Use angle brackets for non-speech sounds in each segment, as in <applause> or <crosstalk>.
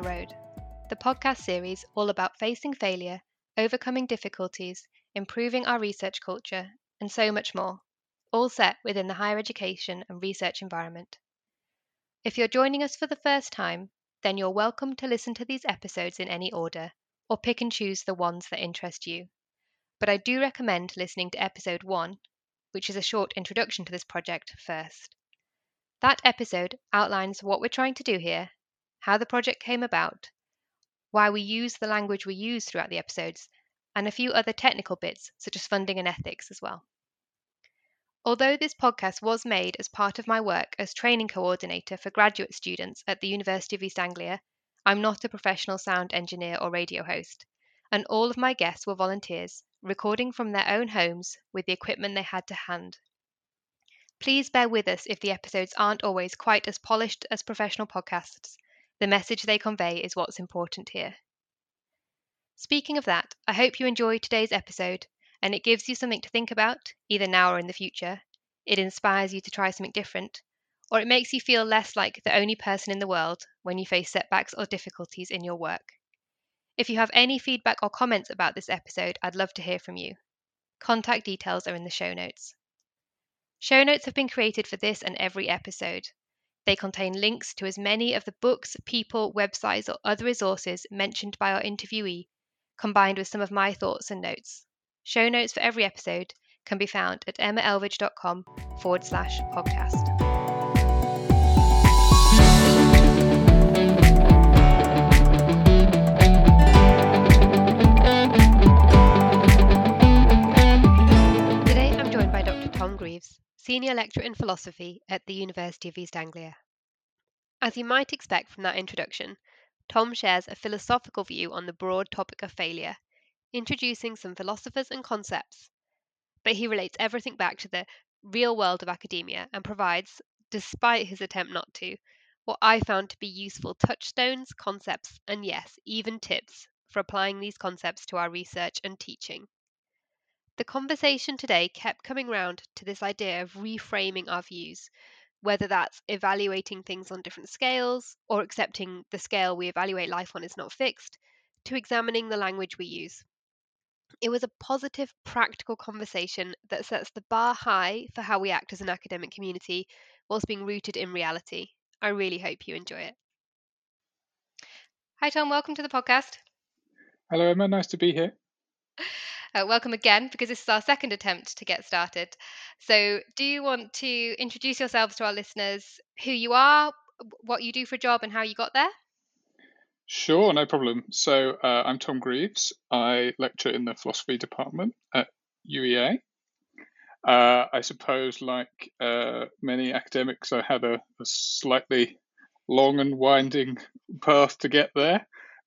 the Road, the podcast series all about facing failure, overcoming difficulties, improving our research culture, and so much more, all set within the higher education and research environment. If you're joining us for the first time, then you're welcome to listen to these episodes in any order, or pick and choose the ones that interest you. But I do recommend listening to episode one, which is a short introduction to this project, first. That episode outlines what we're trying to do here, how the project came about, why we use the language we use throughout the episodes, and a few other technical bits such as funding and ethics as well. Although this podcast was made as part of my work as training coordinator for graduate students at the University of East Anglia, I'm not a professional sound engineer or radio host, and all of my guests were volunteers, recording from their own homes with the equipment they had to hand. Please bear with us if the episodes aren't always quite as polished as professional podcasts. The message they convey is what's important here. Speaking of that, I hope you enjoyed today's episode and it gives you something to think about, either now or in the future. It inspires you to try something different, or it makes you feel less like the only person in the world when you face setbacks or difficulties in your work. If you have any feedback or comments about this episode, I'd love to hear from you. Contact details are in the show notes. Show notes have been created for this and every episode. They contain links to as many of the books, people, websites, or other resources mentioned by our interviewee, combined with some of my thoughts and notes. Show notes for every episode can be found at emmaelvidge.com forward slash podcast. Today I'm joined by Dr. Tom Greaves, Senior Lecturer in Philosophy at the University of East Anglia. As you might expect from that introduction, Tom shares a philosophical view on the broad topic of failure, introducing some philosophers and concepts. But he relates everything back to the real world of academia and provides, despite his attempt not to, what I found to be useful touchstones, concepts, and yes, even tips for applying these concepts to our research and teaching. The conversation today kept coming round to this idea of reframing our views, whether that's evaluating things on different scales or accepting the scale we evaluate life on is not fixed, to examining the language we use. It was a positive, practical conversation that sets the bar high for how we act as an academic community whilst being rooted in reality. I really hope you enjoy it. Hi, Tom. Welcome to the podcast. Hello, Emma. Nice to be here. <laughs> Uh, welcome again, because this is our second attempt to get started. So, do you want to introduce yourselves to our listeners, who you are, what you do for a job, and how you got there? Sure, no problem. So, uh, I'm Tom Greaves. I lecture in the philosophy department at UEA. Uh, I suppose, like uh, many academics, I had a, a, slightly long and winding <laughs> path to get there,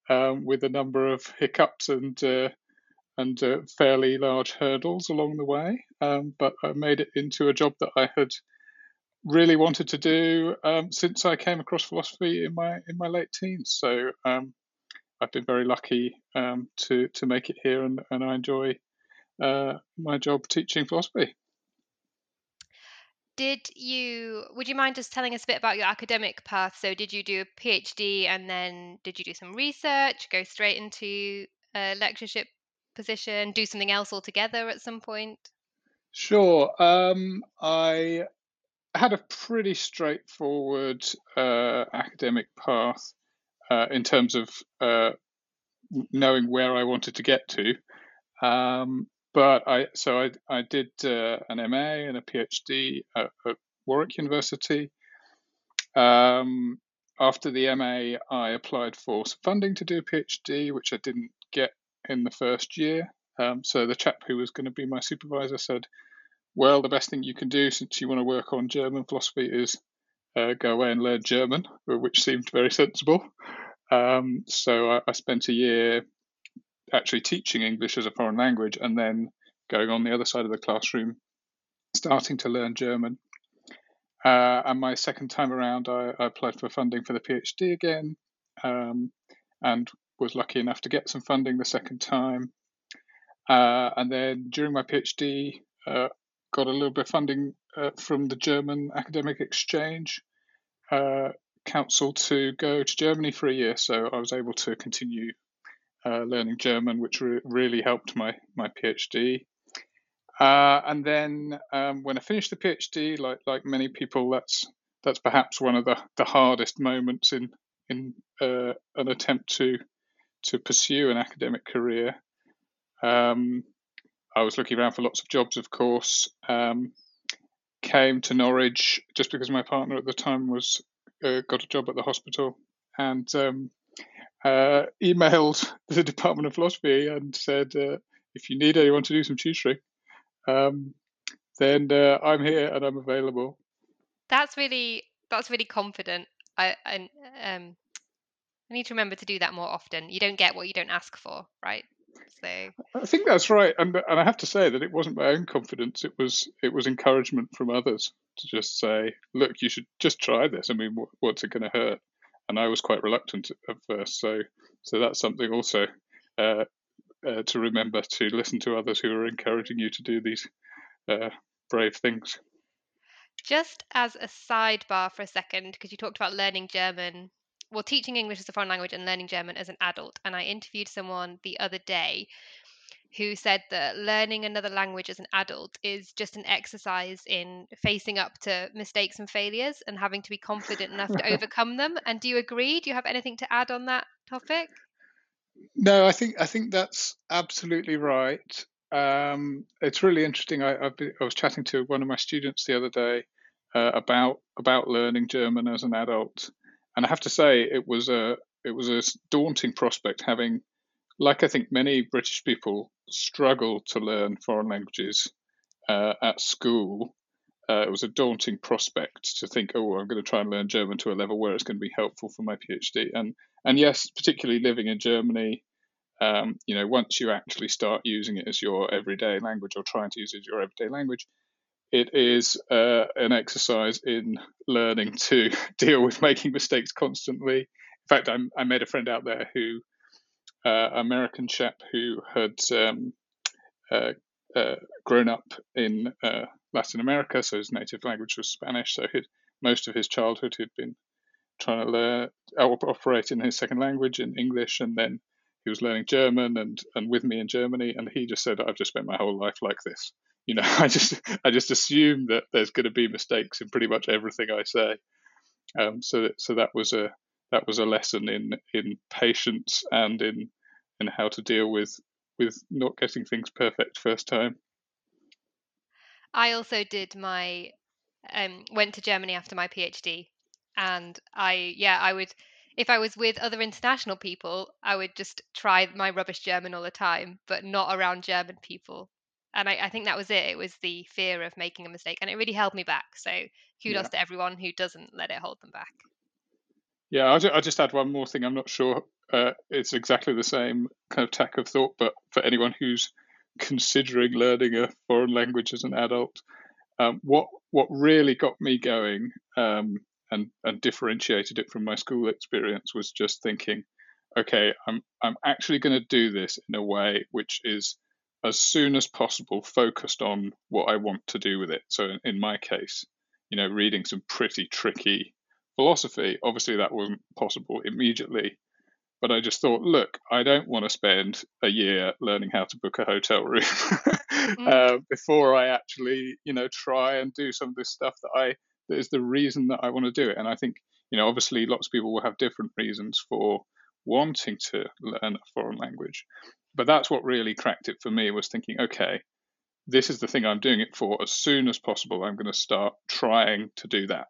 um, with a number of hiccups and uh, and uh, fairly large hurdles along the way. Um, but I made it into a job that I had really wanted to do um, since I came across philosophy in my in my late teens. So um, I've been very lucky um, to to make it here, and, and I enjoy uh, my job teaching philosophy. Did you? Would you mind just telling us a bit about your academic path? So, did you do a PhD, and then did you do some research? Go straight into a lectureship position, do something else altogether at some point? Sure. Um, I had a pretty straightforward uh, academic path uh, in terms of uh, knowing where I wanted to get to. Um, but I so I I did uh, an MA and a PhD at, at Warwick University. Um, after the MA, I applied for some funding to do a PhD, which I didn't get in the first year. Um, so the chap who was going to be my supervisor said, "Well, the best thing you can do since you want to work on German philosophy is uh, go away and learn German," which seemed very sensible. Um, so I, I, spent a year actually teaching English as a foreign language, and then going on the other side of the classroom, starting to learn German. Uh, and my second time around, I, I, applied for funding for the PhD again, um, and was lucky enough to get some funding the second time. Uh, and then during my PhD, uh, got a little bit of funding uh, from the German Academic Exchange, uh, council to go to Germany for a year, so I was able to continue uh, learning German, which re- really helped my my PhD. Uh, and then um, when I finished the PhD, like like many people, that's that's perhaps one of the, the hardest moments in in an attempt to to pursue an academic career. Um, I was looking around for lots of jobs, of course. Um, came to Norwich just because my partner at the time was uh, got a job at the hospital, and um, uh, emailed <laughs> the Department of Philosophy and said, uh, if you need anyone to do some tutoring, um, then uh, I'm here and I'm available. That's really that's really confident. I and um, I need to remember to do that more often. You don't get what you don't ask for, right? So I think that's right, and and I have to say that it wasn't my own confidence; it was it was encouragement from others to just say, "Look, you should just try this. I mean, what's it going to hurt?" And I was quite reluctant at first, so so that's something also uh, uh, to remember to listen to others who are encouraging you to do these uh, brave things. Just as a sidebar for a second, because you talked about learning German well, teaching English as a foreign language and learning German as an adult. And I interviewed someone the other day who said that learning another language as an adult is just an exercise in facing up to mistakes and failures and having to be confident enough to <laughs> overcome them. And do you agree? Do you have anything to add on that topic? No, I think I think that's absolutely right. Um, it's really interesting. I, been, I was chatting to one of my students the other day uh, about about learning German as an adult, and I have to say it was a it was a daunting prospect having, like I think many British people struggle to learn foreign languages uh, at school. Uh, it was a daunting prospect to think, oh, I'm going to try and learn German to a level where it's going to be helpful for my PhD. And and yes, particularly living in Germany, um, you know, once you actually start using it as your everyday language or trying to use it as your everyday language, it is uh, an exercise in learning to <laughs> deal with making mistakes constantly. In fact, I, I met a friend out there who, uh, American chap who had um, uh, uh grown up in uh, Latin America, so his native language was Spanish. So most of his childhood he'd been trying to learn operate in his second language in English, and then he was learning German and and with me in Germany, and he just said, "I've just spent my whole life like this." <laughs> you know, I just I just assume that there's going to be mistakes in pretty much everything I say. Um, so that, so that was a that was a lesson in in patience and in in how to deal with with not getting things perfect first time. I also did my um, went to Germany after my PhD, and I yeah I would if I was with other international people I would just try my rubbish German all the time, but not around German people and I, I, think that was it. It was the fear of making a mistake, and it really held me back. So kudos yeah. to everyone who doesn't let it hold them back. Yeah, I'll, I'll just add one more thing. I'm not sure uh, it's exactly the same kind of tack of thought, but for anyone who's considering learning a foreign language as an adult, um, what what really got me going um, and and differentiated it from my school experience was just thinking, okay, I'm I'm actually going to do this in a way which is as soon as possible focused on what I want to do with it. So in, in my case, you know, reading some pretty tricky philosophy, obviously that wasn't possible immediately. But I just thought, look, I don't want to spend a year learning how to book a hotel room <laughs> mm. uh, before I actually, you know, try and do some of this stuff that I that is the reason that I want to do it. And I think, you know, obviously lots of people will have different reasons for wanting to learn a foreign language but that's what really cracked it for me was thinking, okay, this is the thing I'm doing it for. As soon as possible, I'm going to start trying to do that.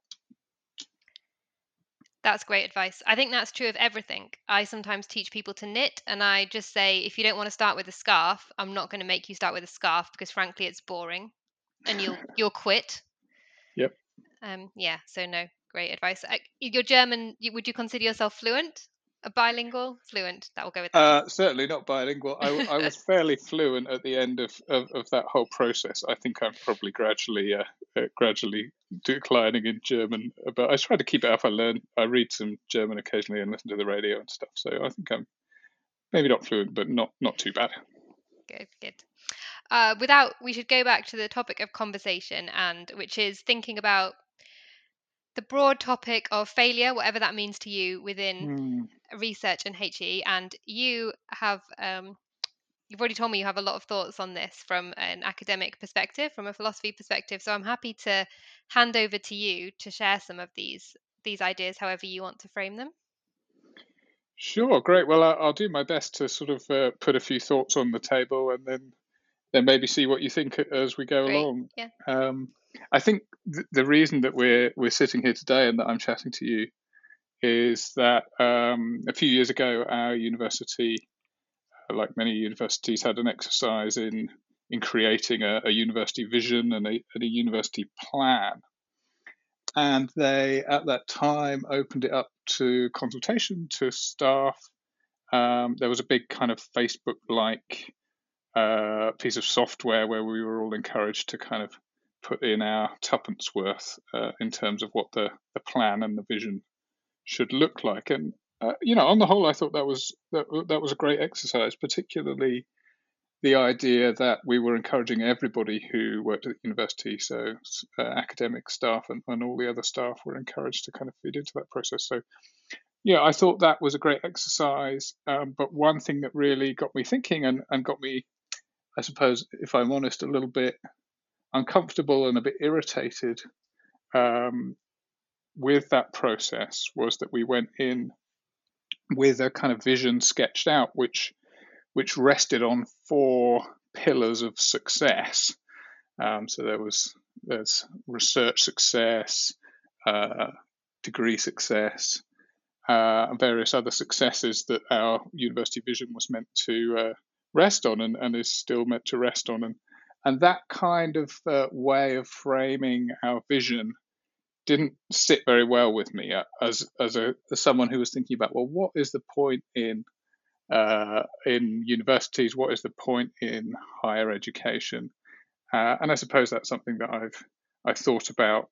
That's great advice. I think that's true of everything. I sometimes teach people to knit, and I just say, if you don't want to start with a scarf, I'm not going to make you start with a scarf because, frankly, it's boring, and you'll you'll quit. Yep. Um. Yeah. So no, great advice. Uh, your German, would you consider yourself fluent? a bilingual fluent that will go with that uh, certainly not bilingual I, I was <laughs> fairly fluent at the end of, of, of, that whole process i think i'm probably gradually uh, uh, gradually declining in german but i try to keep it up i learn i read some german occasionally and listen to the radio and stuff so i think i'm maybe not fluent but not not too bad good good uh, without we should go back to the topic of conversation and which is thinking about the broad topic of failure, whatever that means to you within Mm. research and HE. And you have, um, you've already told me you have a lot of thoughts on this from an academic perspective, from a philosophy perspective. So I'm happy to hand over to you to share some of these these ideas, however you want to frame them. Sure, great. Well, I- I'll do my best to sort of uh, put a few thoughts on the table and then then maybe see what you think as we go Great, along. yeah. Um, I think th- the reason that we're we're sitting here today and that I'm chatting to you is that um, a few years ago our university, uh, like many universities, had an exercise in in creating a, a university vision and a, and a university plan. And they, at that time, opened it up to consultation to staff. Um, there was a big kind of Facebook like uh, piece of software where we were all encouraged to kind of put in our tuppence worth uh, in terms of what the, the plan and the vision should look like. And uh, you know, on the whole, I thought that was that, that was a great exercise, particularly the idea that we were encouraging everybody who worked at the university, so uh, academic staff and, and all the other staff were encouraged to kind of feed into that process. So, yeah, I thought that was a great exercise. Um, but one thing that really got me thinking and, and got me, I suppose, if I'm honest, a little bit uncomfortable and a bit irritated um, with that process was that we went in with a kind of vision sketched out, which which rested on four pillars of success. Um, so there was there's research success, uh, degree success, uh, and various other successes that our university vision was meant to uh, rest on, and, and is still meant to rest on, and and that kind of uh, way of framing our vision didn't sit very well with me uh, as as a as someone who was thinking about well, what is the point in uh, in universities? What is the point in higher education? Uh, and I suppose that's something that I've I thought about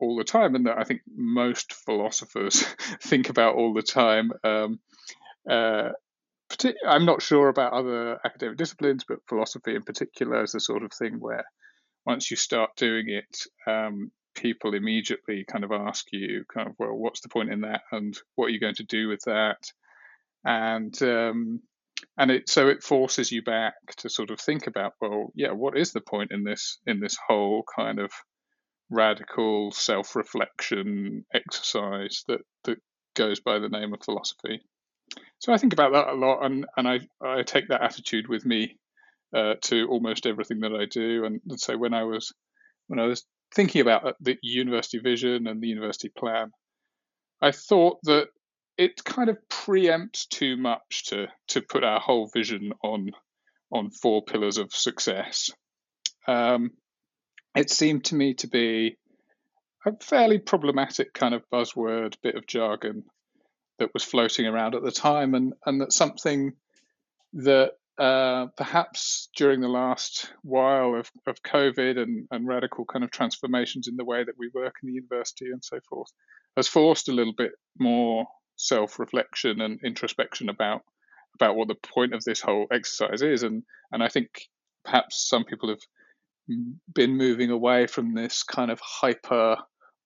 all the time, and that I think most philosophers <laughs> think about all the time. Um, uh, I'm not sure about other academic disciplines, but philosophy in particular is the sort of thing where once you start doing it, um, people immediately kind of ask you, kind of, well, what's the point in that, and what are you going to do with that? and um, and it so it forces you back to sort of think about well yeah what is the point in this in this whole kind of radical self-reflection exercise that that goes by the name of philosophy so i think about that a lot and and i i take that attitude with me uh, to almost everything that i do and so when i was when i was thinking about the university vision and the university plan i thought that it kind of preempts too much to to put our whole vision on on four pillars of success. Um, it seemed to me to be a fairly problematic kind of buzzword bit of jargon that was floating around at the time, and and that something that uh, perhaps during the last while of, of COVID and, and radical kind of transformations in the way that we work in the university and so forth has forced a little bit more self-reflection and introspection about about what the point of this whole exercise is. And and I think perhaps some people have been moving away from this kind of hyper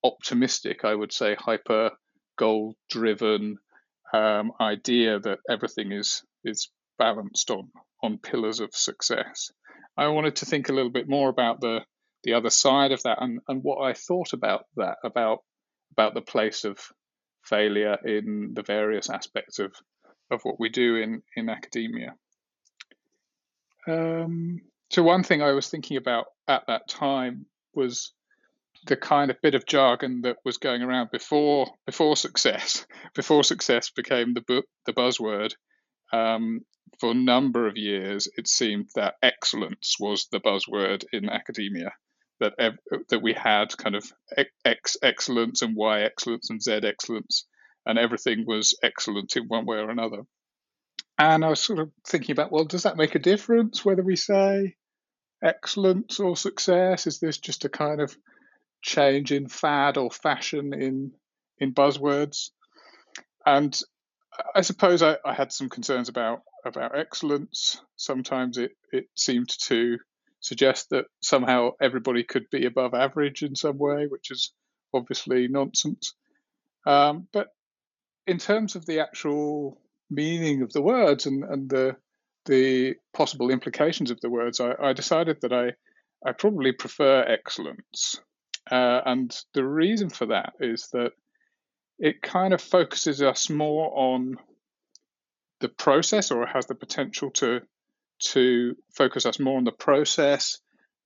optimistic I would say hyper goal driven um, idea that everything is is balanced on on pillars of success I wanted to think a little bit more about the the other side of that and, and what I thought about that about about the place of failure in the various aspects of, of what we do in, in academia. Um, so, one thing I was thinking about at that time was the kind of bit of jargon that was going around before before success <laughs> before success became the bu- the buzzword um, for a number of years it seemed that excellence was the buzzword in academia that ev- that we had kind of X excellence and Y excellence and Z excellence, and everything was excellent in one way or another. And I was sort of thinking about, well, does that make a difference whether we say excellence or success? Is this just a kind of change in fad or fashion in in buzzwords? And I suppose I, I had some concerns about about excellence. Sometimes it, it seemed to suggest that somehow everybody could be above average in some way, which is obviously nonsense. Um, but in terms of the actual meaning of the words and, and the the possible implications of the words, I, I decided that I I probably prefer excellence, uh, and the reason for that is that it kind of focuses us more on the process, or has the potential to to focus us more on the process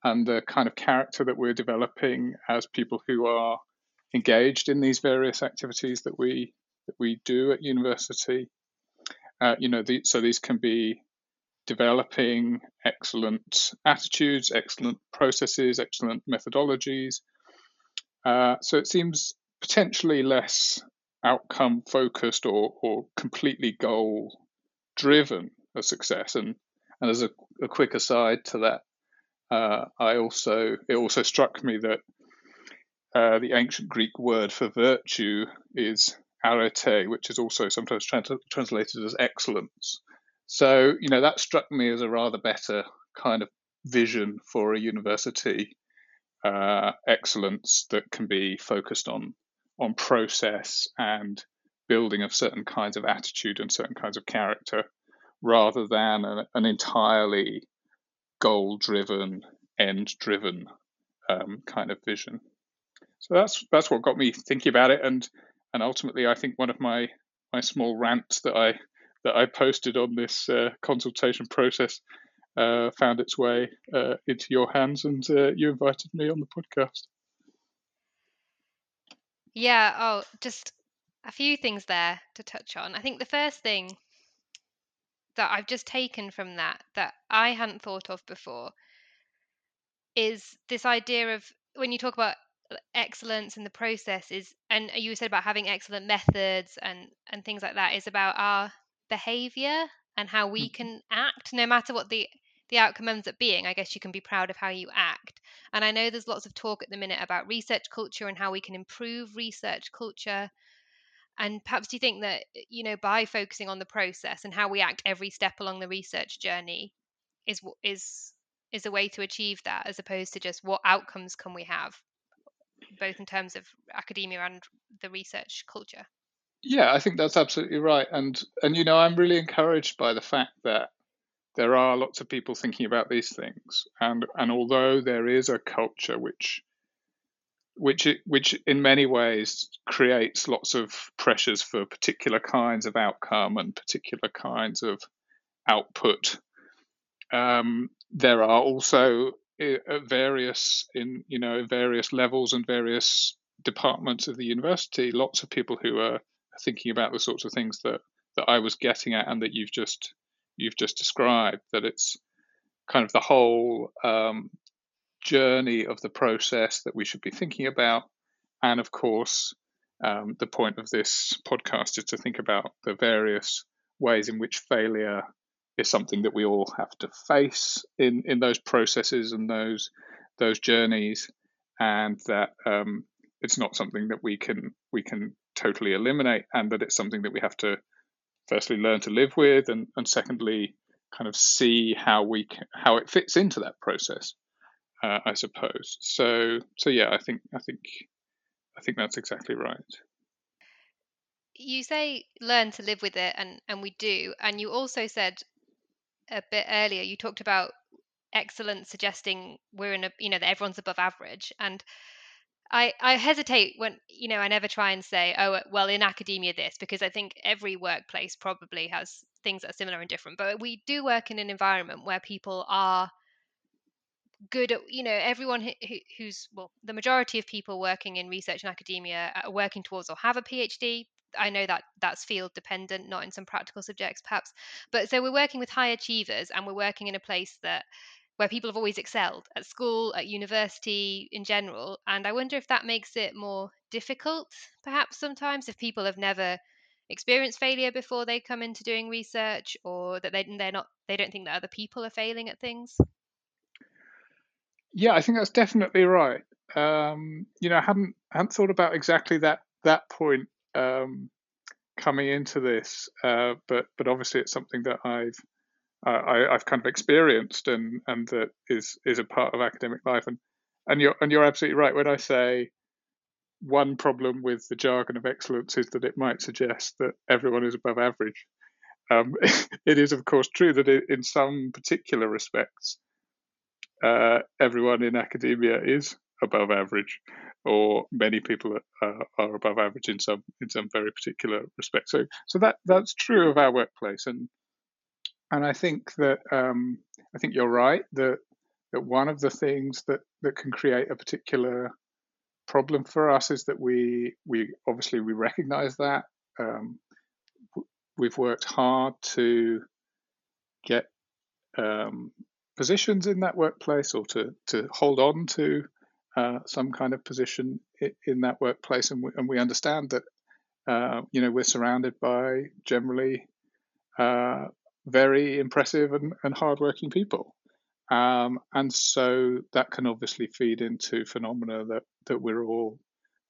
and the kind of character that we're developing as people who are engaged in these various activities that we that we do at university. Uh, you know, the, so these can be developing excellent attitudes, excellent processes, excellent methodologies. Uh, so it seems potentially less outcome focused or, or completely goal driven a success. And, and as a, a quick aside to that, uh, I also it also struck me that uh, the ancient Greek word for virtue is arete, which is also sometimes translated as excellence. So, you know, that struck me as a rather better kind of vision for a university uh, excellence that can be focused on on process and building of certain kinds of attitude and certain kinds of character, rather than a, an entirely goal-driven, end-driven um, kind of vision. So that's that's what got me thinking about it, and and ultimately, I think one of my my small rants that I that I posted on this uh, consultation process uh, found its way uh, into your hands, and uh, you invited me on the podcast. Yeah. Oh, just a few things there to touch on. I think the first thing that I've just taken from that that I hadn't thought of before is this idea of when you talk about excellence in the process is and you said about having excellent methods and and things like that is about our behavior and how we mm-hmm. can act no matter what the the outcome ends up being i guess you can be proud of how you act. And i know there's lots of talk at the minute about research culture and how we can improve research culture. And perhaps do you think that eh, you know by focusing on the process and how we act every step along the research journey is is is a way to achieve that as opposed to just what outcomes can we have both in terms of academia and the research culture. Yeah, I think that's absolutely right, and and you know I'm really encouraged by the fact that there are lots of people thinking about these things, and and although there is a culture which which which in many ways creates lots of pressures for particular kinds of outcome and particular kinds of output. Um, there are also at various in you know various levels and various departments of the university, lots of people who are thinking about the sorts of things that that I was getting at and that you've just you've just described. That it's kind of the whole um, journey of the process that we should be thinking about, and of course, um, the point of this podcast is to think about the various ways in which failure is something that we all have to face in in those processes and those those journeys, and that um, it's not something that we can we can totally eliminate, and that it's something that we have to firstly learn to live with, and and secondly kind of see how we how it fits into that process. Uh, I suppose. So so yeah, I think I think I think that's exactly right you say learn to live with it and and we do and you also said a bit earlier, you talked about excellence suggesting we're in a you know that everyone's above average and I, I hesitate when you know I never try and say oh uh, well in academia this because I think every workplace probably has things that are similar and different but we do work in an environment where people are good at you know everyone who, who's well the majority of people working in research and academia are working towards or have a phd I know that that's field dependent, not in some practical subjects perhaps. But so we're working with high achievers and we're working in a place that where people have always excelled at school, at university in general. And I wonder if that makes it more difficult, perhaps sometimes, if people have never experienced failure before they come into doing research or that they, they're not they don't think that other people are failing at things. Yeah, I think that's definitely right. Um, you know, I hadn't hadn't thought about exactly that that point um, coming into this, uh, but but obviously it's something that I've I, have kind of experienced and and that is is a part of academic life and and you're and you're absolutely right when I say one problem with the jargon of excellence is that it might suggest that everyone is above average. Um, <laughs> it is, of course, true that in some particular respects, uh, everyone in academia is above average, or many people are, are, above average in some in some very particular respects. So, so that that's true of our workplace, and and I think that um, I think you're right that that one of the things that that can create a particular problem for us is that we we obviously we recognize that um, we've worked hard to get um, positions in that workplace or to to hold on to uh, some kind of position in that workplace. And we, and we understand that uh, you know we're surrounded by generally uh, very impressive and, and hardworking people um, and so that can obviously feed into phenomena that, that we're all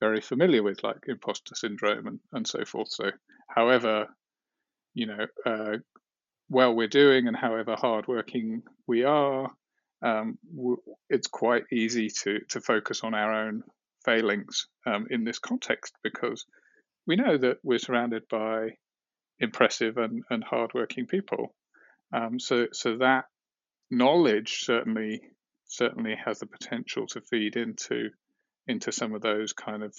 very familiar with, like imposter syndrome and, and so forth. So, however, you know, uh, well we're doing and however hardworking we are, um, it's quite easy to, to focus on our own failings um, in this context because we know that we're surrounded by impressive and, and hardworking people. Um, so, so that knowledge certainly certainly has the potential to feed into into some of those kind of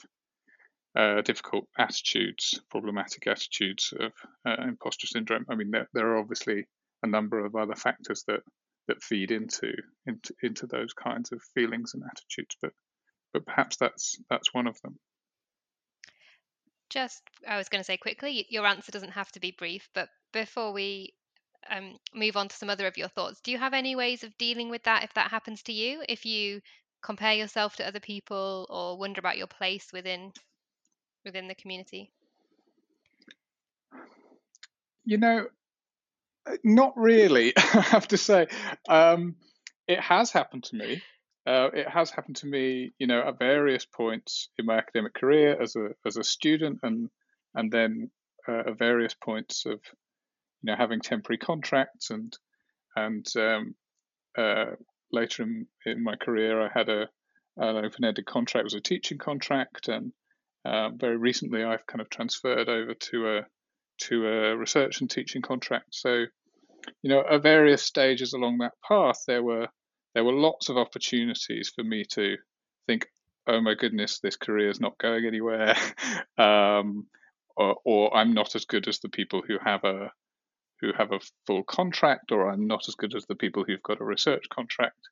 uh, difficult attitudes, problematic attitudes of uh, imposter syndrome. I mean, there, there are obviously a number of other factors that that feed into into into those kinds of feelings and attitudes, but but perhaps that's that's one of them. Just, I was going to say quickly, your answer doesn't have to be brief, but before we um, move on to some other of your thoughts. Do you have any ways of dealing with that if that happens to you? If you compare yourself to other people or wonder about your place within within the community? You know, uh, not really. <laughs> I have to say, um, it has happened to me. Uh, it has happened to me, you know, at various points in my academic career as a as a student, and and then uh, at various points of you know having temporary contracts and and um, uh, later in, in my career I had a an open-ended contract. Was a teaching contract and uh, very recently I've kind of transferred over to a to a research and teaching contract. So you know at various stages along that path there were there were lots of opportunities for me to think oh my goodness this career is not going anywhere <laughs> um, or, or I'm not as good as the people who have a who have a full contract, or I'm not as good as the people who've got a research contract.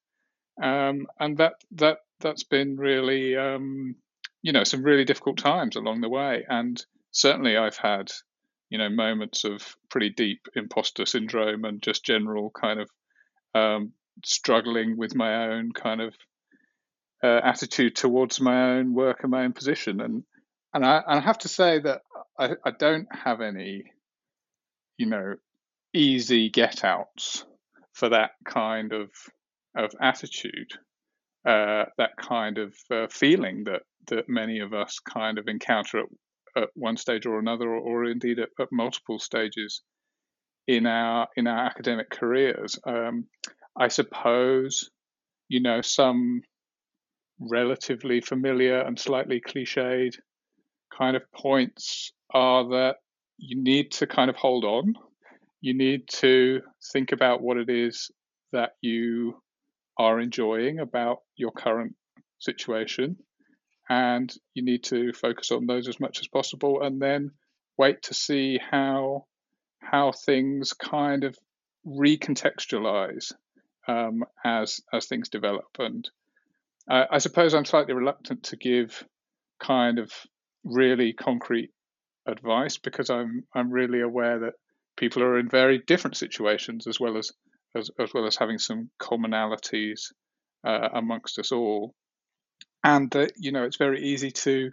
Um, and that that that's been really um, you know some really difficult times along the way. And certainly, I've had you know moments of pretty deep imposter syndrome and just general kind of um, struggling with my own kind of uh, attitude towards my own work and my own position. And and I, and I have to say that I, I don't have any you know easy get outs for that kind of of attitude, uh, that kind of uh, feeling that that many of us kind of encounter at, at one stage or another, or, or indeed at, at, multiple stages in our in our academic careers. Um, I suppose, you know, some relatively familiar and slightly cliched kind of points are that you need to kind of hold on. You need to think about what it is that you are enjoying about your current situation and you need to focus on those as much as possible and then wait to see how how things kind of recontextualize um, as as things develop. And uh, I suppose I'm slightly reluctant to give kind of really concrete advice because I'm I'm really aware that people are in very different situations as well as as, as well as having some commonalities uh, amongst us all. And that you know it's very easy to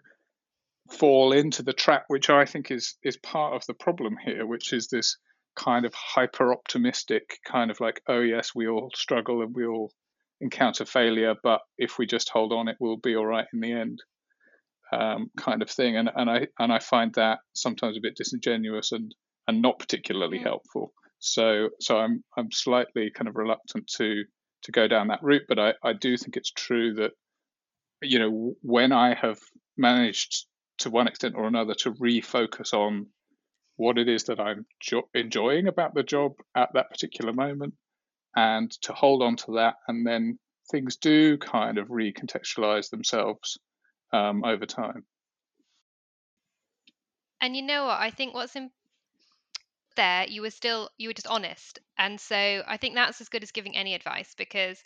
fall into the trap which i think is is part of the problem here which is this kind of hyper optimistic kind of like oh yes we all struggle and we all encounter failure but if we just hold on it will be all right in the end um, kind of thing and and i and i find that sometimes a bit disingenuous and and not particularly mm. helpful. So so I'm I'm slightly kind of reluctant to to go down that route, but I, I do think it's true that you know when I have managed to one extent or another to refocus on what it is that I'm jo- enjoying about the job at that particular moment and to hold on to that. And then things do kind of recontextualize themselves um, over time. And you know what? I think what's in there, you were still, you were just honest. And so I think that's as good as giving any advice because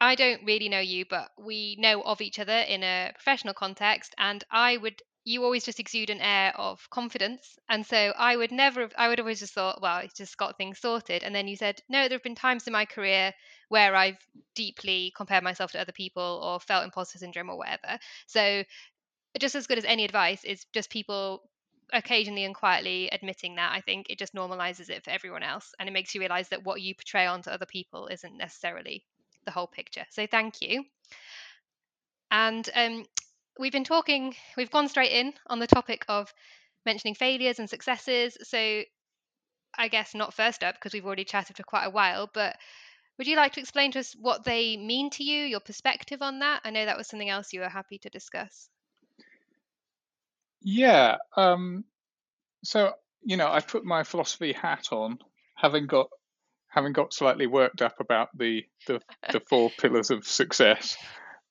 I don't really know you, but we know of each other in a professional context. And I would you always just exude an air of confidence. And so I would never have, I would always just thought, well, he's just got things sorted. And then you said, no, there have been times in my career where I've deeply compared myself to other people or felt imposter syndrome or whatever. So just as good as any advice is just people occasionally and quietly admitting that. I think it just normalizes it for everyone else. And it makes you realize that what you portray onto other people isn't necessarily the whole picture. So thank you. And um, we've been talking, we've gone straight in on the topic of mentioning failures and successes. So I guess not first up because we've already chatted for quite a while, but would you like to explain to us what they mean to you, your perspective on that? I know that was something else you were happy to discuss. Yeah. Um, so you know, I put my philosophy hat on, having got having got slightly worked up about the the, the four pillars of success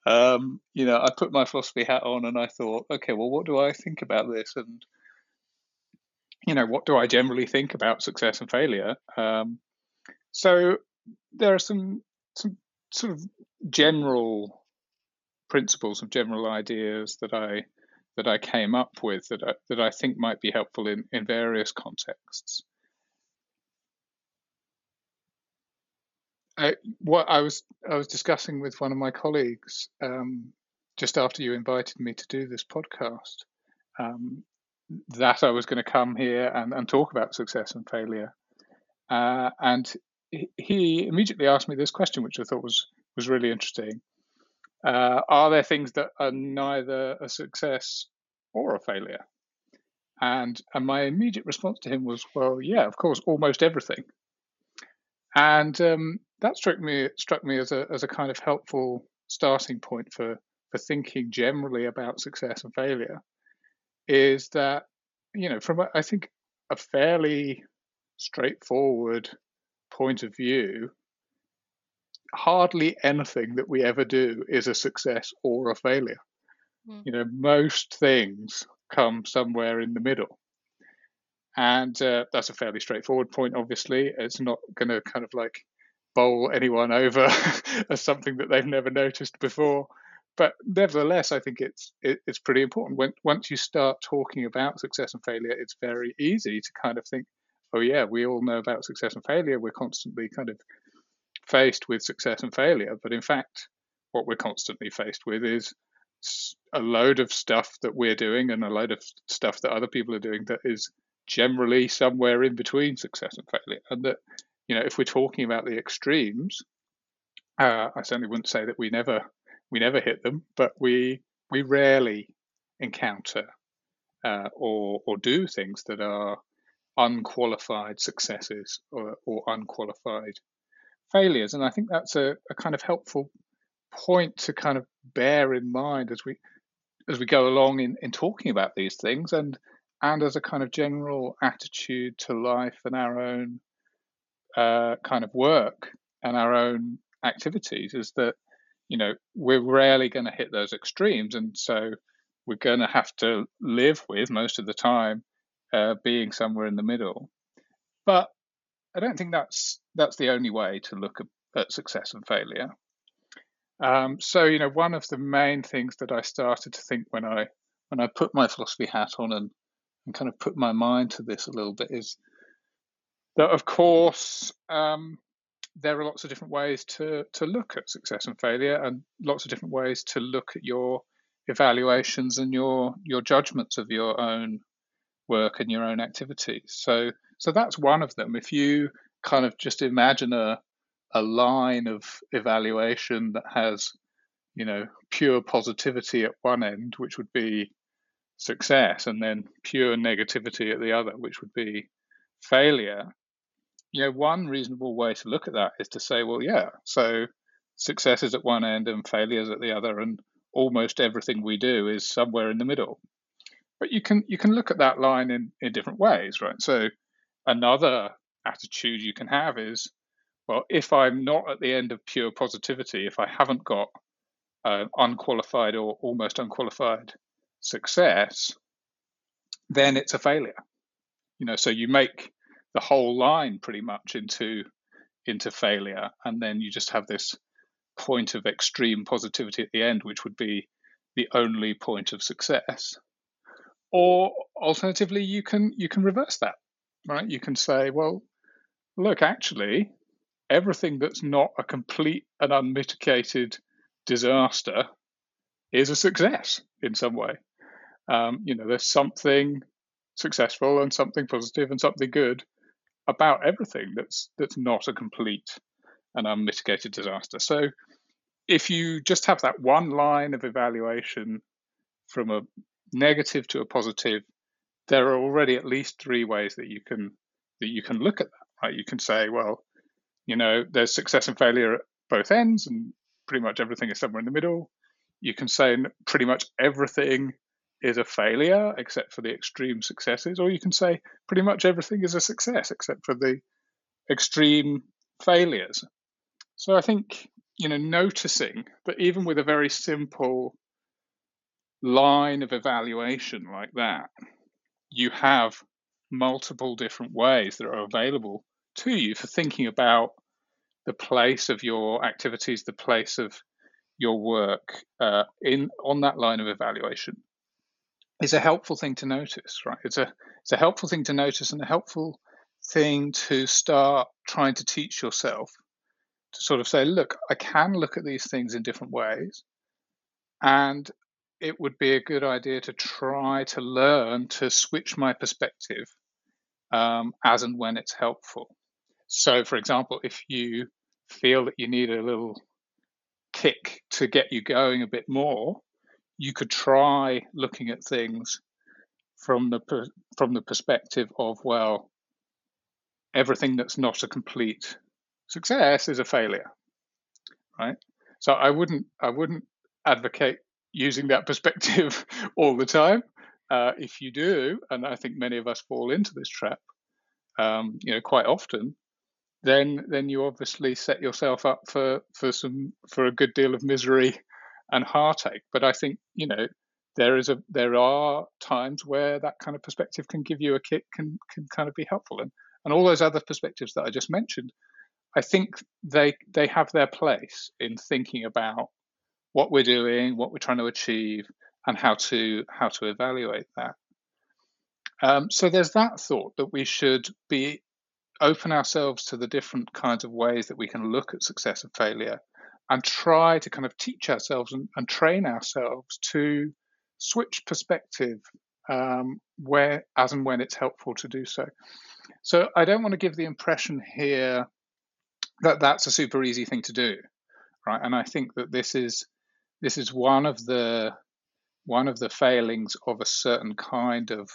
um, you know, I put my philosophy hat on and I thought, okay, well, what do I think about this? And, you know, what do I generally think about success and failure? Um, so there are some some sort of general principles, some general ideas that I that I came up with that I, that I think might be helpful in, in various contexts. I, what I was I was discussing with one of my colleagues um, just after you invited me to do this podcast um, that I was going to come here and, and talk about success and failure, uh, and he immediately asked me this question, which I thought was was really interesting. Uh, are there things that are neither a success or a failure? And and my immediate response to him was, well, yeah, of course, almost everything. And um, that struck me struck me as a as a kind of helpful starting point for for thinking generally about success and failure. Is that you know from I think a fairly straightforward point of view, hardly anything that we ever do is a success or a failure. Mm. You know, most things come somewhere in the middle. And uh, that's a fairly straightforward point, obviously. It's not going to kind of like bowl anyone over <laughs> as something that they've never noticed before. But nevertheless, I think it's it, it's pretty important. When once you start talking about success and failure, it's very easy to kind of think, oh yeah, we all know about success and failure. We're constantly kind of faced with success and failure. But in fact, what we're constantly faced with is a load of stuff that we're doing and a load of stuff that other people are doing that is generally somewhere in between success and failure. And that, you know, if we're talking about the extremes, uh, I certainly wouldn't say that we never we never hit them, but we we rarely encounter uh, or or do things that are unqualified successes or, or unqualified failures. And I think that's a, a kind of helpful point to kind of bear in mind as we as we go along in, in talking about these things and and as a kind of general attitude to life and our own uh, kind of work and our own activities is that you know we're rarely going to hit those extremes. And so we're going to have to live with most of the time uh, being somewhere in the middle. But i don't think that's that's the only way to look at, success and failure. Um, so you know one of the main things that i started to think when i when i put my philosophy hat on and and kind of put my mind to this a little bit is that, of course, um, there are lots of different ways to to look at success and failure, and lots of different ways to look at your evaluations and your your judgments of your own work and your own activities. So so that's one of them. If you kind of just imagine a a line of evaluation that has you know pure positivity at one end, which would be success and then pure negativity at the other, which would be failure. You know, one reasonable way to look at that is to say, well, yeah, so success is at one end and failure is at the other, and almost everything we do is somewhere in the middle. But you can you can look at that line in, in different ways, right? So another attitude you can have is, well, if I'm not at the end of pure positivity, if I haven't got uh, unqualified or almost unqualified success, then it's a failure. You know, so you make the whole line pretty much into into failure, and then you just have this point of extreme positivity at the end, which would be the only point of success. Or alternatively, you can you can reverse that, right? You can say, well, look, actually, everything that's not a complete and unmitigated disaster is a success in some way. Um, you know, there's something successful and something positive and something good about everything that's that's not a complete and unmitigated disaster. So if you just have that one line of evaluation from a negative to a positive, there are already at least three ways that you can that you can look at that. Right? You can say, well, you know, there's success and failure at both ends, and pretty much everything is somewhere in the middle. You can say pretty much everything is a failure except for the extreme successes, or you can say pretty much everything is a success except for the extreme failures. So I think you know noticing that even with a very simple line of evaluation like that, you have multiple different ways that are available to you for thinking about the place of your activities, the place of your work uh, in on that line of evaluation is a helpful thing to notice, right? It's a it's a helpful thing to notice and a helpful thing to start trying to teach yourself to sort of say, look, I can look at these things in different ways, and it would be a good idea to try to learn to switch my perspective um, as and when it's helpful. So, for example, if you feel that you need a little kick to get you going a bit more, you could try looking at things from the from the perspective of well, everything that's not a complete success is a failure, right? So I wouldn't I wouldn't advocate using that <laughs> perspective all the time. Uh, if you do, and I think many of us fall into this trap, um, you know, quite often, then then you obviously set yourself up for for some for a good deal of misery and heartache. But I think you know there is a there are times where that kind of perspective can give you a kick can can kind of be helpful and and all those other perspectives that I just mentioned I think they they have their place in thinking about what we're doing what we're trying to achieve and how to how to evaluate that um, so there's that thought that we should be open ourselves to the different kinds of ways that we can look at success and failure and try to kind of teach ourselves and, and train ourselves to switch perspective um, where as and when it's helpful to do so. So I don't want to give the impression here that that's a super easy thing to do, right? And I think that this is this is one of the one of the failings of a certain kind of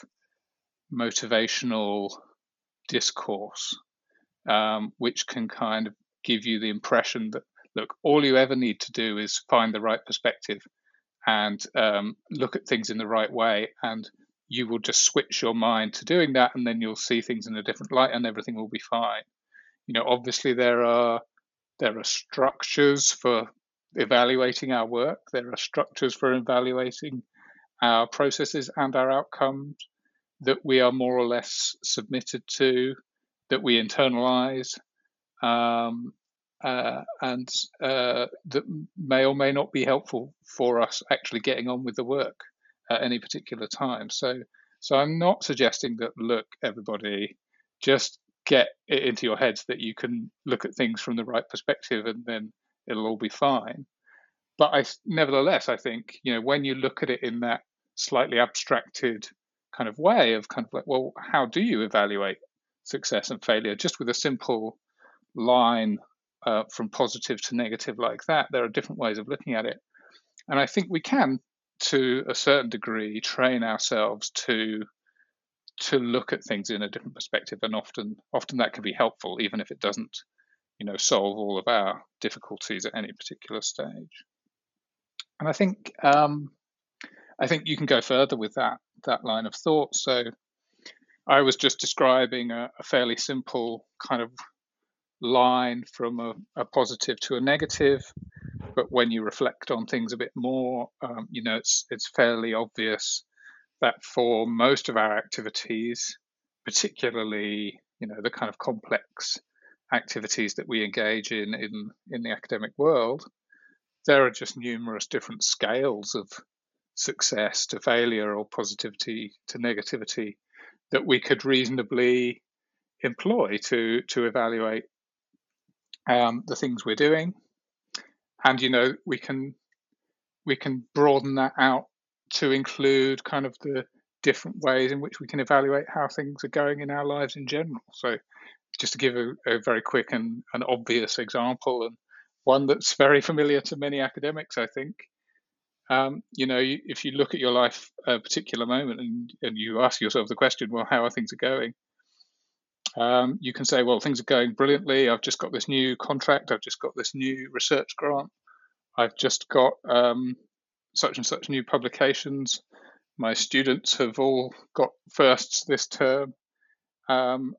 motivational discourse, um, which can kind of give you the impression that look, all you ever need to do is find the right perspective and um, look at things in the right way, and you will just switch your mind to doing that, and then you'll see things in a different light, and everything will be fine. You know, obviously there are there are structures for evaluating our work. There are structures for evaluating our processes and our outcomes that we are more or less submitted to, that we internalize, um, uh, and uh, that may or may not be helpful for us actually getting on with the work at any particular time. So, so I'm not suggesting that look, everybody, just get it into your heads that you can look at things from the right perspective and then it'll all be fine. But I, nevertheless, I think you know when you look at it in that slightly abstracted kind of way of kind of like, well, how do you evaluate success and failure? Just with a simple line uh, from positive to negative like that. There are different ways of looking at it. And I think we can, to a certain degree, train ourselves to to look at things in a different perspective and often often that can be helpful even if it doesn't you know solve all of our difficulties at any particular stage and I think um, I think you can go further with that that line of thought. So I was just describing a, a fairly simple kind of line from a, a, positive to a negative, but when you reflect on things a bit more, um, you know, it's it's fairly obvious that for most of our activities, particularly you know the kind of complex activities that we engage in in in the academic world, there are just numerous different scales of success to failure or positivity to negativity that we could reasonably employ to to evaluate um, the things we're doing, and you know we can we can broaden that out to include kind of the different ways in which we can evaluate how things are going in our lives in general. So, just to give a, a very quick and an obvious example, and one that's very familiar to many academics, I think. Um, you know, if you look at your life a particular moment and, and you ask yourself the question, well, how are things are going? Um, you can say, well, things are going brilliantly. I've just got this new contract. I've just got this new research grant. I've just got um, such and such new publications. My students have all got firsts this term. Um,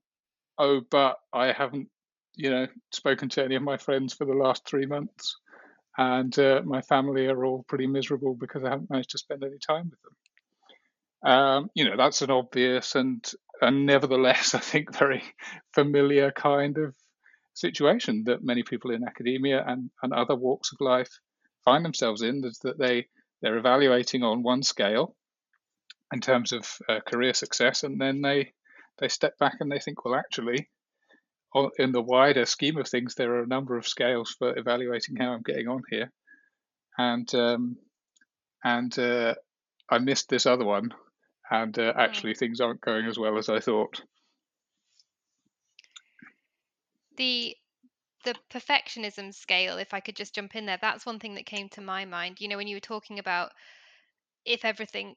oh, but I haven't, you know, spoken to any of my friends for the last three months, and uh, my family are all pretty miserable because I haven't managed to spend any time with them. Um, you know, that's an obvious and and nevertheless, <laughs> I think very familiar kind of situation that many people in academia and, and other walks of life find themselves in is that they they're evaluating on one scale in terms of uh, career success, and then they they step back and they think, well, actually, in the wider scheme of things, there are a number of scales for evaluating how I'm getting on here, and um, and uh, I missed this other one, and uh, hmm. actually things aren't going as well as I thought. The the perfectionism scale, if I could just jump in there, that's one thing that came to my mind. You know, when you were talking about if everything,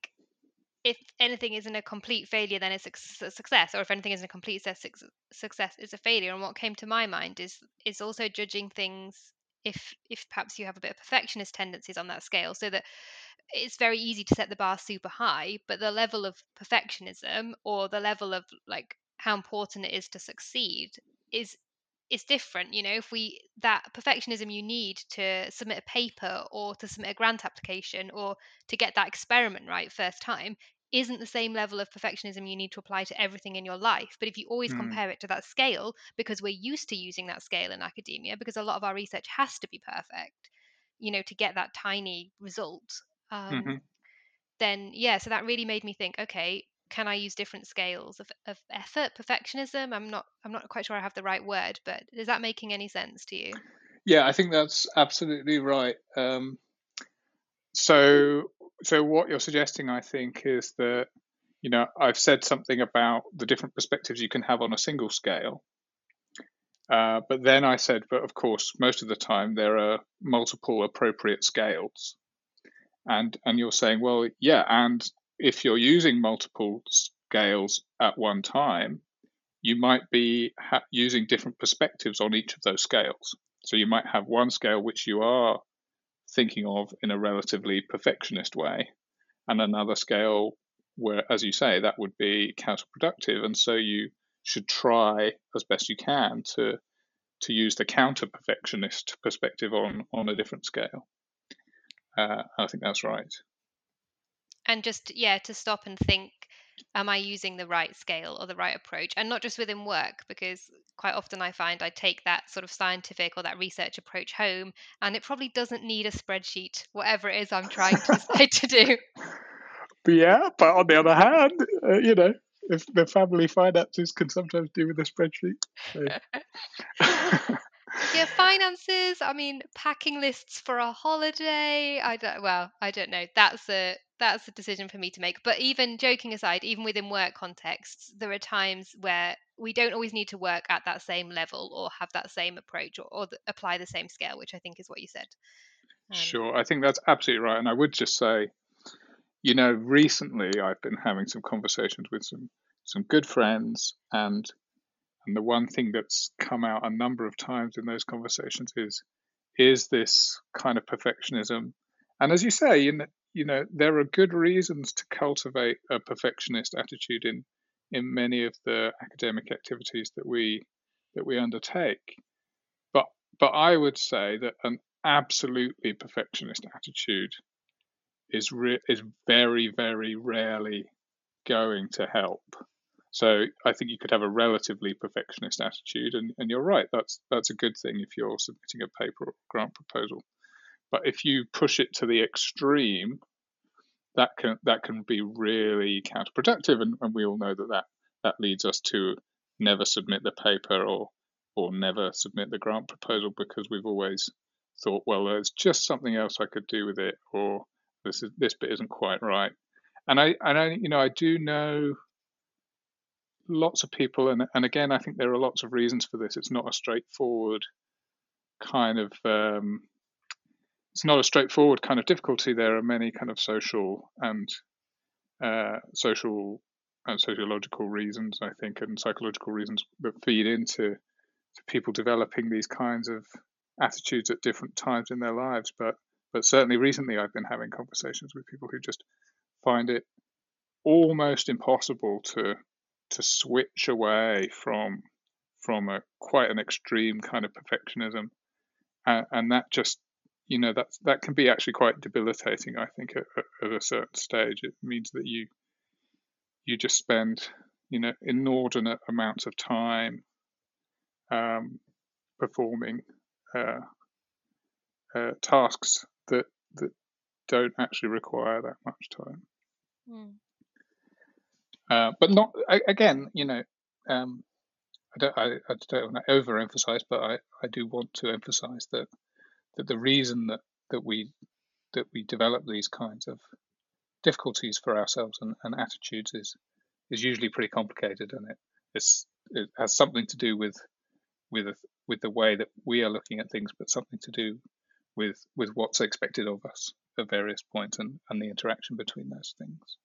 if anything isn't a complete failure, then it's a success, or if anything isn't a complete success, it's a failure. And what came to my mind is is also judging things if if perhaps you have a bit of perfectionist tendencies on that scale, so that it's very easy to set the bar super high, but the level of perfectionism or the level of like how important it is to succeed is is different you know? If we that perfectionism you need to submit a paper or to submit a grant application or to get that experiment right first time isn't the same level of perfectionism you need to apply to everything in your life but if you always mm. compare it to that scale because we're used to using that scale in academia because a lot of our research has to be perfect you know to get that tiny result um, mm-hmm. then yeah so that really made me think okay can I use different scales of, of effort, perfectionism? I'm not I'm not quite sure I have the right word, but is that making any sense to you? Yeah, I think that's absolutely right. Um, so so what you're suggesting, I think, is that you know I've said something about the different perspectives you can have on a single scale. Uh, but then I said, but of course, most of the time there are multiple appropriate scales, and and you're saying, well, yeah, and if you're using multiple scales at one time, you might be ha- using different perspectives on each of those scales. So you might have one scale which you are thinking of in a relatively perfectionist way, and another scale where, as you say, that would be counterproductive. And so you should try as best you can to to use the counter perfectionist perspective on on a different scale. Uh, I think that's right and just yeah to stop and think am i using the right scale or the right approach and not just within work because quite often i find i take that sort of scientific or that research approach home and it probably doesn't need a spreadsheet whatever it is i'm trying to <laughs> decide to do yeah but on the other hand uh, you know if the family finances can sometimes do with a spreadsheet so. <laughs> yeah, finances. I mean, packing lists for a holiday. I don't. Well, I don't know. That's a that's a decision for me to make. But even joking aside, even within work contexts, there are times where we don't always need to work at that same level or have that same approach or, or apply the same scale, which I think is what you said. Um, sure, I think that's absolutely right. And I would just say, you know, recently I've been having some conversations with some some good friends and and the one thing that's come out a number of times in those conversations is is this kind of perfectionism and as you say, you know, you know, there are good reasons to cultivate a perfectionist attitude in in many of the academic activities that we that we undertake. But but I would say that an absolutely perfectionist attitude is re- is very very rarely going to help. So I think you could have a relatively perfectionist attitude, and, and you're right. That's that's a good thing if you're submitting a paper or grant proposal. But if you push it to the extreme, that can that can be really counterproductive, and, and we all know that, that that leads us to never submit the paper or or never submit the grant proposal because we've always thought, well, there's just something else I could do with it, or this is this bit isn't quite right. And I and I you know I do know lots of people, and and again I think there are lots of reasons for this. It's not a straightforward kind of um, it's not a straightforward kind of difficulty. There are many kind of social and uh, social and sociological reasons, I think, and psychological reasons that feed into to people developing these kinds of attitudes at different times in their lives. But but certainly recently, I've been having conversations with people who just find it almost impossible to to switch away from from a quite an extreme kind of perfectionism, and that just you know that that can be actually quite debilitating. I think at, at a certain stage, it means that you you just spend you know inordinate amounts of time um, performing uh, uh, tasks that that don't actually require that much time. Mm. Uh, but not again, you know. Um, I don't, I, I don't want to overemphasize, but I, I do want to emphasize that that the reason that, that we that we develop these kinds of difficulties for ourselves and, and attitudes is is usually pretty complicated, and it it has something to do with with with the way that we are looking at things, but something to do with with what's expected of us at various points and, and the interaction between those things.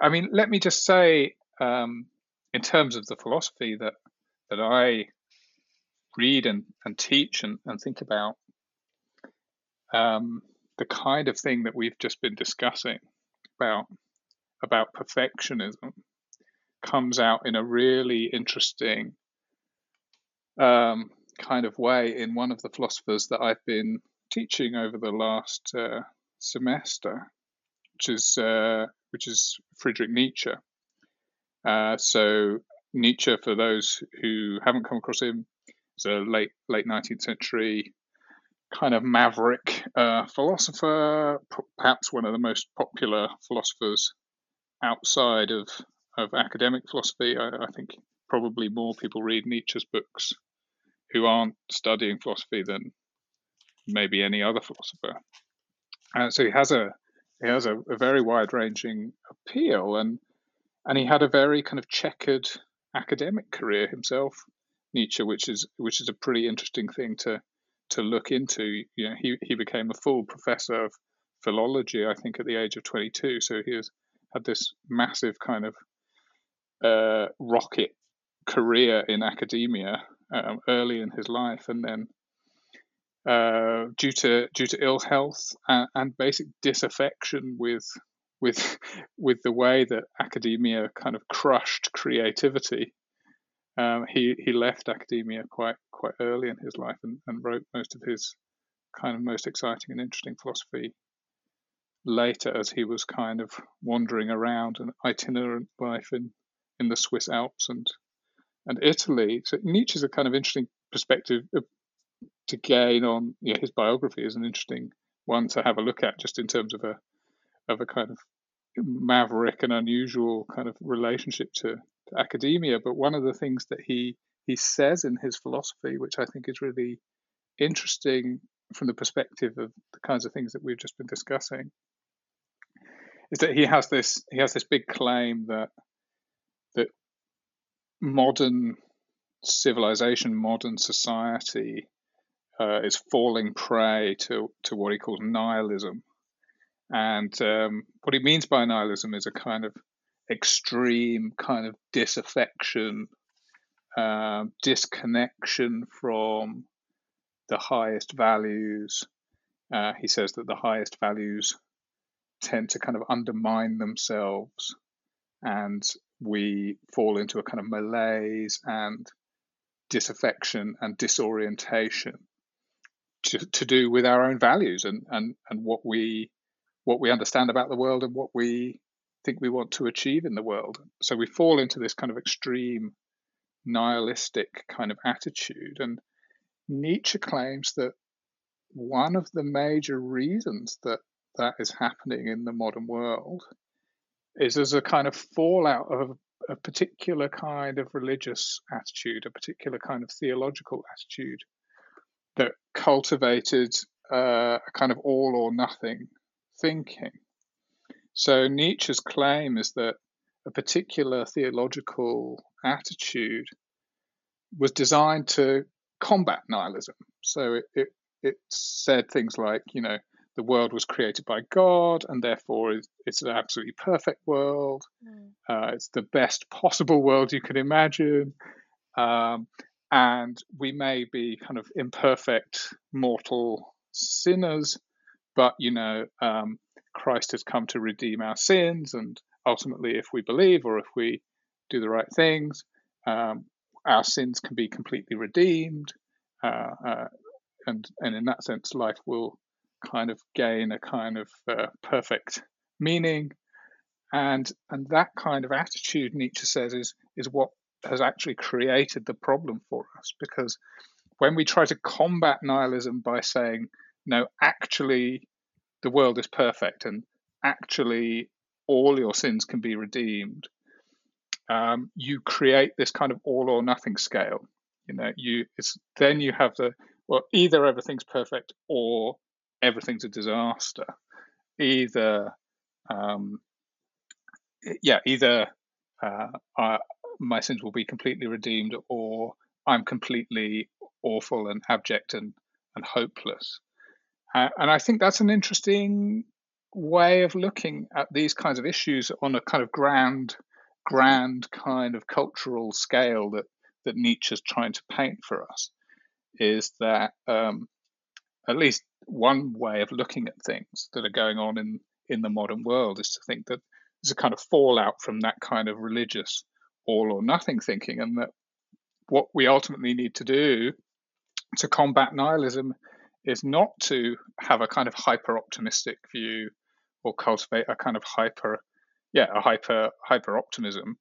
I mean, let me just say, um, in terms of the philosophy that that I read and, and teach and, and think about, um, the kind of thing that we've just been discussing about about perfectionism comes out in a really interesting um, kind of way in one of the philosophers that I've been teaching over the last uh, semester, which is uh, which is Friedrich Nietzsche. Uh, so Nietzsche, for those who haven't come across him, is a late late 19th century kind of maverick uh, philosopher, perhaps one of the most popular philosophers outside of of academic philosophy. I, I think probably more people read Nietzsche's books who aren't studying philosophy than maybe any other philosopher. Uh, so he has a he has a, a very wide ranging appeal, and and he had a very kind of checkered academic career himself, Nietzsche, which is which is a pretty interesting thing to to look into. You know, he he became a full professor of philology, I think, at the age of 22. So he has had this massive kind of uh, rocket career in academia um, early in his life, and then uh, due to due to ill health and, and, basic disaffection with with <laughs> with the way that academia kind of crushed creativity. Um, he he left academia quite quite early in his life and, and wrote most of his kind of most exciting and interesting philosophy later as he was kind of wandering around an itinerant life in in the Swiss Alps and and Italy. So Nietzsche's a kind of interesting perspective to gain on his biography is an interesting one to have a look at just in terms of a of a kind of maverick and unusual kind of relationship to academia. But one of the things that he he says in his philosophy, which I think is really interesting from the perspective of the kinds of things that we've just been discussing, is that he has this he has this big claim that that modern civilization, modern society uh, is falling prey to, to what he calls nihilism. And um, what he means by nihilism is a kind of extreme kind of disaffection, uh, disconnection from the highest values, Uh, he says that the highest values tend to kind of undermine themselves and we fall into a kind of malaise and disaffection and disorientation to, to do with our own values and, and, and what we what we understand about the world and what we think we want to achieve in the world. So we fall into this kind of extreme nihilistic kind of attitude. And Nietzsche claims that one of the major reasons that that is happening in the modern world is as a kind of fallout of a particular kind of religious attitude, a particular kind of theological attitude that cultivated uh, a kind of all or nothing thinking. So Nietzsche's claim is that a particular theological attitude was designed to combat nihilism. So it, it, it said things like, you know, the world was created by God and therefore it's an absolutely perfect world. Mm. Uh, it's the best possible world you could imagine. Um, and we may be kind of imperfect mortal sinners, but you know, um, Christ has come to redeem our sins, and ultimately, if we believe or if we do the right things, um, our sins can be completely redeemed, uh, uh, and and in that sense, life will kind of gain a kind of uh, perfect meaning, and and that kind of attitude Nietzsche says is is what has actually created the problem for us. Because when we try to combat nihilism by saying no actually the world is perfect and actually all your sins can be redeemed um, you create this kind of all or nothing scale you know you it's then you have the well either everything's perfect or everything's a disaster either um, yeah either uh, I, my sins will be completely redeemed or I'm completely awful and abject and, and hopeless. Uh, and I think that's an interesting way of looking at these kinds of issues on a kind of grand, grand kind of cultural scale that, that Nietzsche's trying to paint for us. Is that um, at least one way of looking at things that are going on in, in the modern world is to think that there's a kind of fallout from that kind of religious all or nothing thinking, and that what we ultimately need to do to combat nihilism is not to have a kind of hyper optimistic view or cultivate a kind of hyper yeah a hyper hyper optimism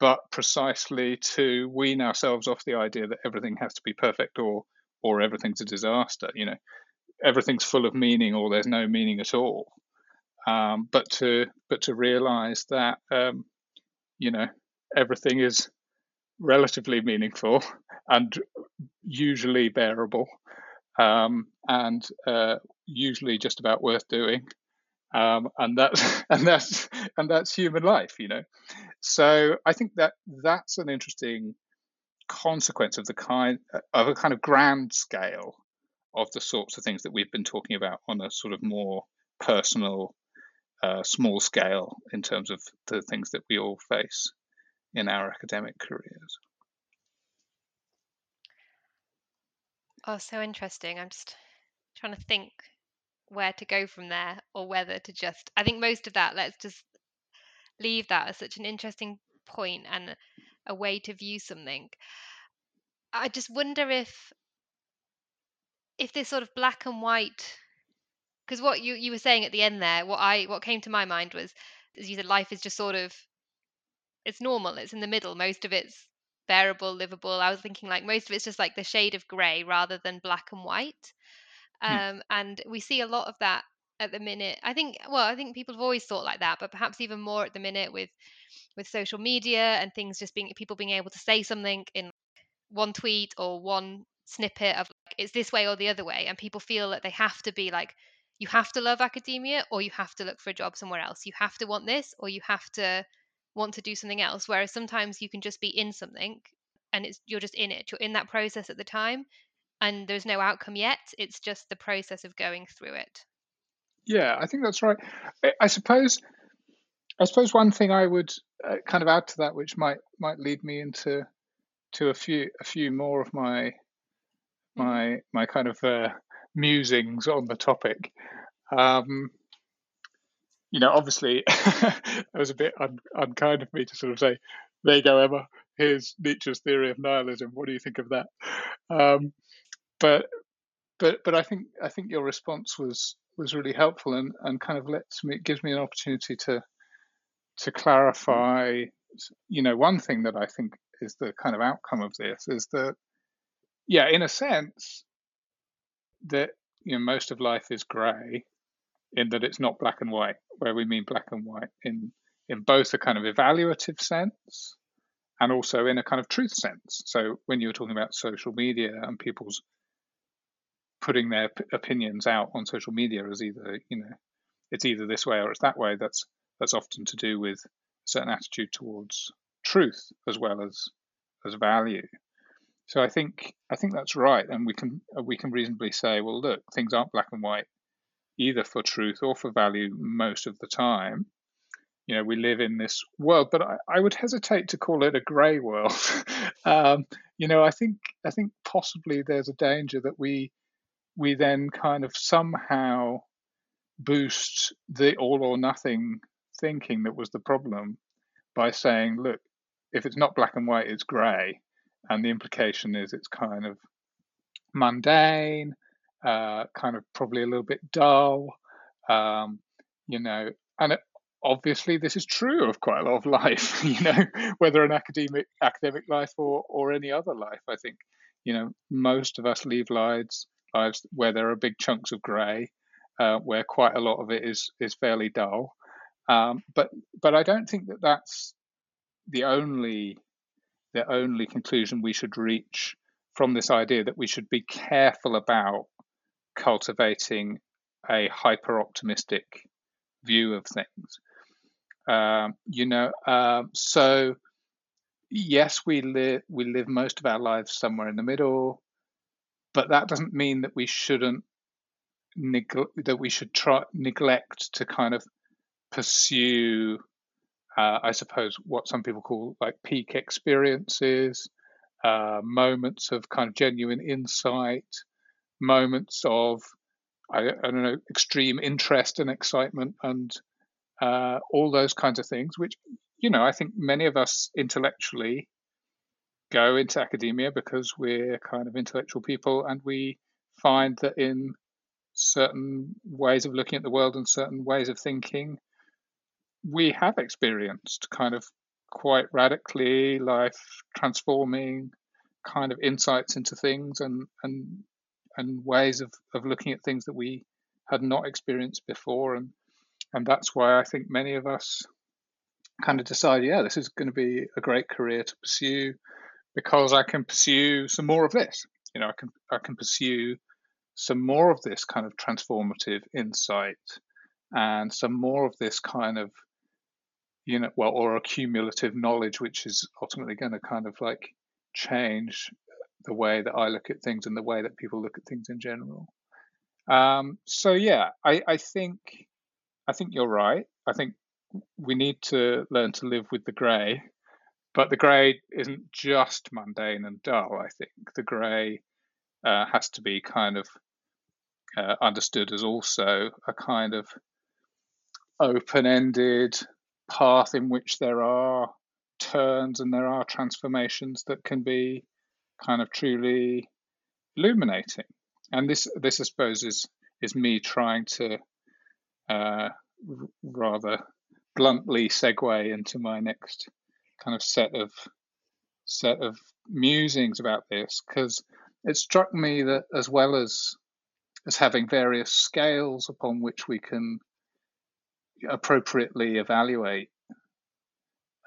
but precisely to wean ourselves off the idea that everything has to be perfect or or everything's a disaster you know. Everything's full of meaning or there's no meaning at all. Um, but to but to realize that um, you know everything is relatively meaningful and usually bearable um, and uh, usually just about worth doing. Um, and that's <laughs> and that's and that's human life, you know. So I think that that's an interesting consequence of the kind of a kind of grand scale of the sorts of things that we've been talking about on a sort of more personal, uh, small scale in terms of the things that we all face in our academic careers. Oh, so interesting. I'm just trying to think where to go from there or whether to just, I think most of that, let's just leave that as such an interesting point and a way to view something. I just wonder if if this sort of black and white because what you you were saying at the end there what i what came to my mind was as you said life is just sort of it's normal. It's in the middle. Most of it's bearable, livable. I was thinking like most of it's just like the shade of grey rather than black and white. Hmm. Um, and we see a lot of that at the minute. I think well, I think people have always thought like that, but perhaps even more at the minute with with social media and things just being people being able to say something in one tweet or one snippet of like it's this way or the other way and people feel that they have to be like you have to love academia or you have to look for a job somewhere else you have to want this or you have to want to do something else whereas sometimes you can just be in something and it's you're just in it you're in that process at the time and there's no outcome yet it's just the process of going through it yeah i think that's right i, suppose i suppose one thing i would uh, kind of add to that which might might lead me into to a few a few more of my mm-hmm. my my kind of uh, musings on the topic. Um, you know, obviously, <laughs> it was a bit un- unkind of me to sort of say, "There you go, Emma. Here's Nietzsche's theory of nihilism. What do you think of that?" Um, but but but I think I think your response was was really helpful and, and kind of lets me gives me an opportunity to to clarify. You know, one thing that I think is the kind of outcome of this is that, yeah, in a sense, that you know most of life is grey, in that it's not black and white, where we mean black and white in in both a kind of evaluative sense and also in a kind of truth sense. So when you were talking about social media and people's putting their p- opinions out on social media as either you know it's either this way or it's that way, that's that's often to do with a certain attitude towards truth as well as as value. So I think I think that's right, and we can we can reasonably say, well, look, things aren't black and white either for truth or for value most of the time. You know, we live in this world, but I, I would hesitate to call it a grey world. <laughs> um, you know, I think I think possibly there's a danger that we we then kind of somehow boost the all or nothing thinking that was the problem by saying, look, if it's not black and white, it's grey, and the implication is it's kind of mundane uh, kind of probably a little bit dull, um, you know, and it, obviously this is true of quite a lot of <laughs> life, you know, whether an academic academic life or or any other life. I think, you know, most of us leave lives lives where there are big chunks of grey, uh, where quite a lot of it is is fairly dull. Um, but but I don't think that that's the only the only conclusion we should reach from this idea that we should be careful about cultivating a hyper optimistic view of things. Um, you know, um, so yes, we live we live most of our lives somewhere in the middle, but that doesn't mean that we shouldn't neg- that we should try neglect to kind of pursue, uh, I suppose, what some people call like peak experiences, uh, moments of kind of genuine insight, moments of I, I don't know extreme interest and excitement and uh, all those kinds of things, which you know I think many of us intellectually go into academia because we're kind of intellectual people and we find that in certain ways of looking at the world and certain ways of thinking we have experienced kind of quite radically life transforming kind of insights into things and and and ways of, of looking at things that we had not experienced before and and that's why I think many of us kind of decide, yeah, this is going to be a great career to pursue because I can pursue some more of this. You know, I can I can pursue some more of this kind of transformative insight and some more of this kind of you know well or accumulative knowledge which is ultimately going to kind of like change the way that I look at things and the way that people look at things in general. Um, so yeah, I, I think I think you're right. I think we need to learn to live with the grey, but the grey isn't just mundane and dull. I think the grey uh, has to be kind of uh, understood as also a kind of open-ended path in which there are turns and there are transformations that can be kind of truly illuminating. And this, this I suppose, is is me trying to uh, rather bluntly segue into my next kind of set of set of musings about this because it struck me that as well as as having various scales upon which we can appropriately evaluate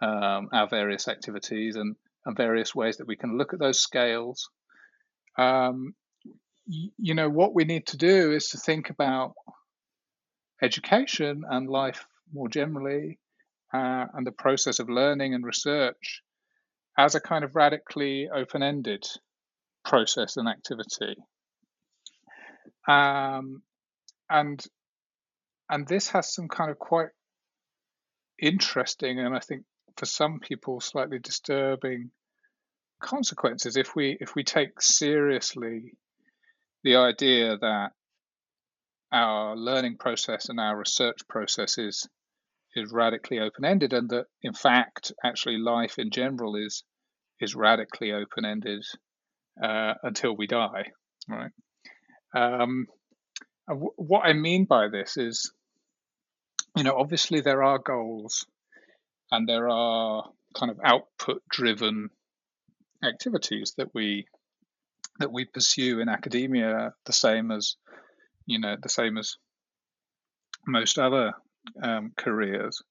um, our various activities and and various ways that we can look at those scales. Um, you know, what we need to do is to think about education and life more generally, uh, and the process of learning and research as a kind of radically open ended process and activity. Um, and and this has some kind of quite interesting and I think for some people slightly disturbing consequences if we if we take seriously the idea that our learning process and our research process is is radically open ended, and that in fact, actually, life in general is is radically open ended uh, until we die, right? Um, w- what I mean by this is, you know, obviously there are goals and there are kind of output driven activities that we that we pursue in academia the same as you know the same as most other um, careers.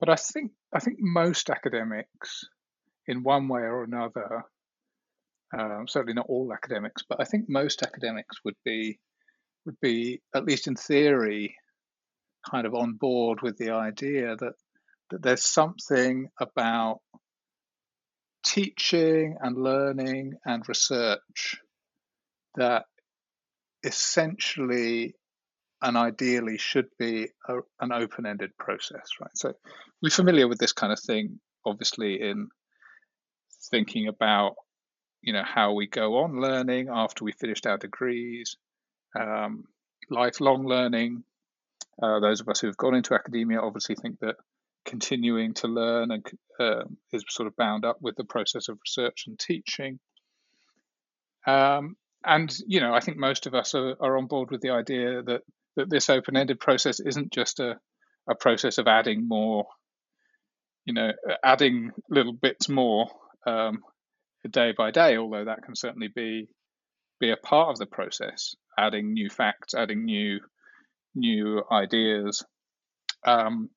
But i think i think most academics in one way or another um, certainly not all academics but i think most academics would be would be at least in theory kind of on board with the idea that that there's something about teaching and learning and research that essentially and ideally should be a, an open-ended process right? So we're familiar with this kind of thing obviously in thinking about you know how we go on learning after we finished our degrees um, lifelong learning. Uh, those of us who have gone into academia obviously think that continuing to learn and uh, is sort of bound up with the process of research and teaching. Um, and you know, I think most of us are, are on board with the idea that that this open-ended process isn't just a, a process of adding more, you know, adding little bits more um, day by day. Although that can certainly be be a part of the process, adding new facts, adding new new ideas. Um,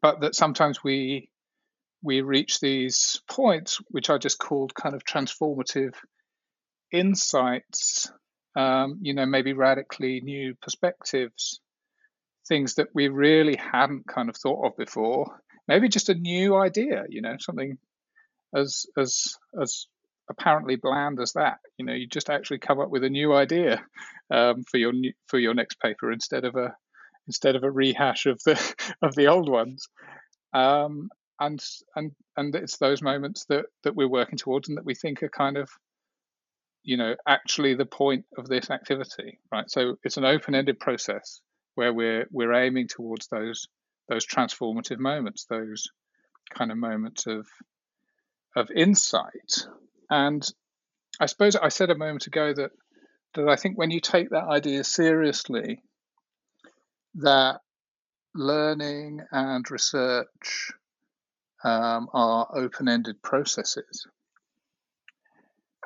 but that sometimes we we reach these points which I just called kind of transformative insights, um, you know, maybe radically new perspectives, things that we really hadn't kind of thought of before. Maybe just a new idea, you know, something as as as apparently bland as that. You know, you just actually come up with a new idea um, for your new, for your next paper instead of a instead of a rehash of the <laughs> of the old ones. Um, and and and it's those moments that that we're working towards and that we think are kind of you know actually the point of this activity right so it's an open-ended process where we're we're aiming towards those those transformative moments those kind of moments of of insight and i suppose i said a moment ago that that i think when you take that idea seriously that learning and research um, are open ended processes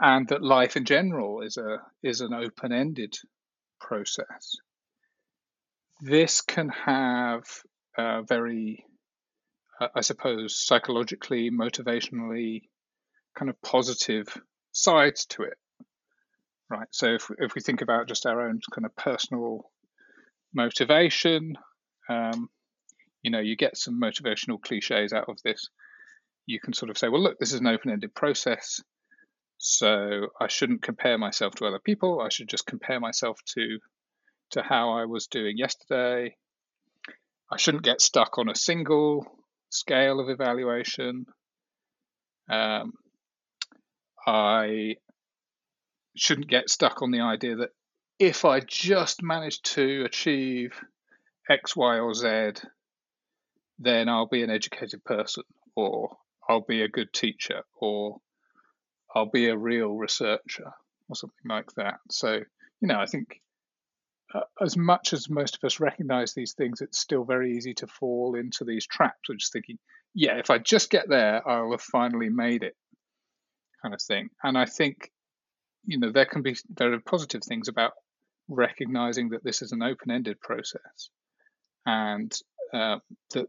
and that life in general is a is an open ended process. This can have a very, uh, I suppose, psychologically, motivationally, kind of positive sides to it, right? So if if we think about just our own kind of personal motivation. Um, you know, you get some motivational cliches out of this. You can sort of say, well, look, this is an open ended process. So I shouldn't compare myself to other people. I should just compare myself to to how I was doing yesterday. I shouldn't get stuck on a single scale of evaluation. Um, I shouldn't get stuck on the idea that if I just manage to achieve X, Y, or Z, then I'll be an educated person, or I'll be a good teacher, or I'll be a real researcher, or something like that. So, you know, I think uh, as much as most of us recognize these things, it's still very easy to fall into these traps of just thinking, yeah, if I just get there, I'll have finally made it, kind of thing. And I think, you know, there can be there are positive things about recognizing that this is an open-ended process and uh, that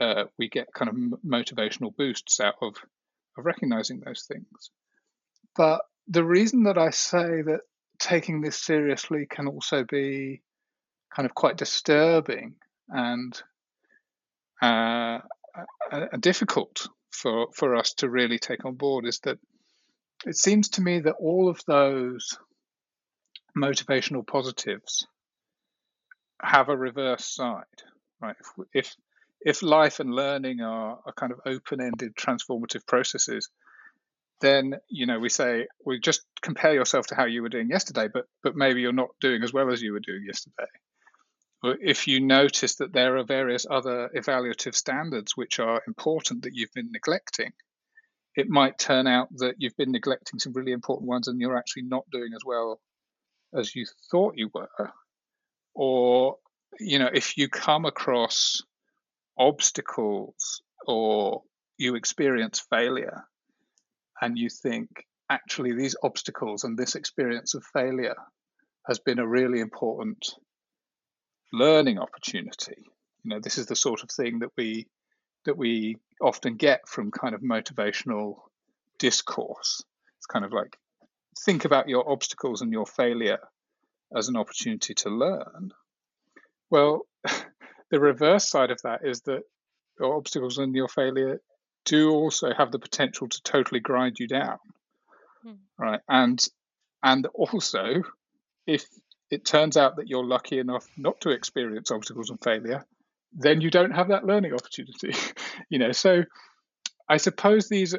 uh, we get kind of motivational boosts out of, of recognizing those things. But the reason that I say that taking this seriously can also be kind of quite disturbing and uh, difficult for, for us to really take on board is that it seems to me that all of those motivational positives have a reverse side, right? If if, if life and learning are, are kind of open-ended transformative processes, then you know we say we just compare yourself to how you were doing yesterday, but but maybe you're not doing as well as you were doing yesterday. Or if you notice that there are various other evaluative standards which are important that you've been neglecting, it might turn out that you've been neglecting some really important ones and you're actually not doing as well as you thought you were. Or, you know, if you come across obstacles or you experience failure and you think, actually, these obstacles and this experience of failure has been a really important learning opportunity. You know, this is the sort of thing that we that we often get from kind of motivational discourse. It's kind of like think about your obstacles and your failure as an opportunity to learn. Well, <laughs> the reverse side of that is that your obstacles and your failure do also have the potential to totally grind you down. Hmm. Right. And and also if it turns out that you're lucky enough not to experience obstacles and failure, then you don't have that learning opportunity. <laughs> you know, so I suppose these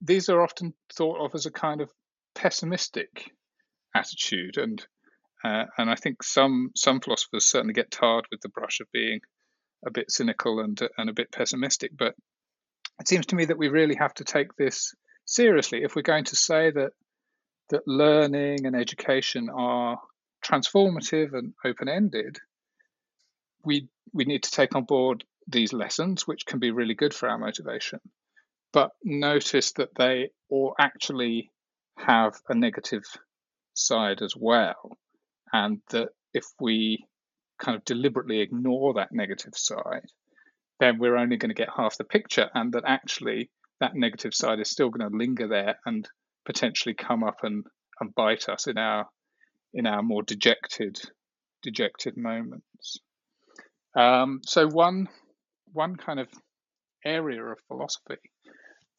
these are often thought of as a kind of pessimistic attitude, and uh, and I think some some philosophers certainly get tarred with the brush of being a bit cynical and and a bit pessimistic. But it seems to me that we really have to take this seriously if we're going to say that that learning and education are transformative and open ended. We we need to take on board these lessons, which can be really good for our motivation, but notice that they all actually have a negative side as well. And that if we kind of deliberately ignore that negative side, then we're only going to get half the picture, and that actually that negative side is still going to linger there and potentially come up and, and bite us in our in our more dejected dejected moments. Um, so one one kind of area of philosophy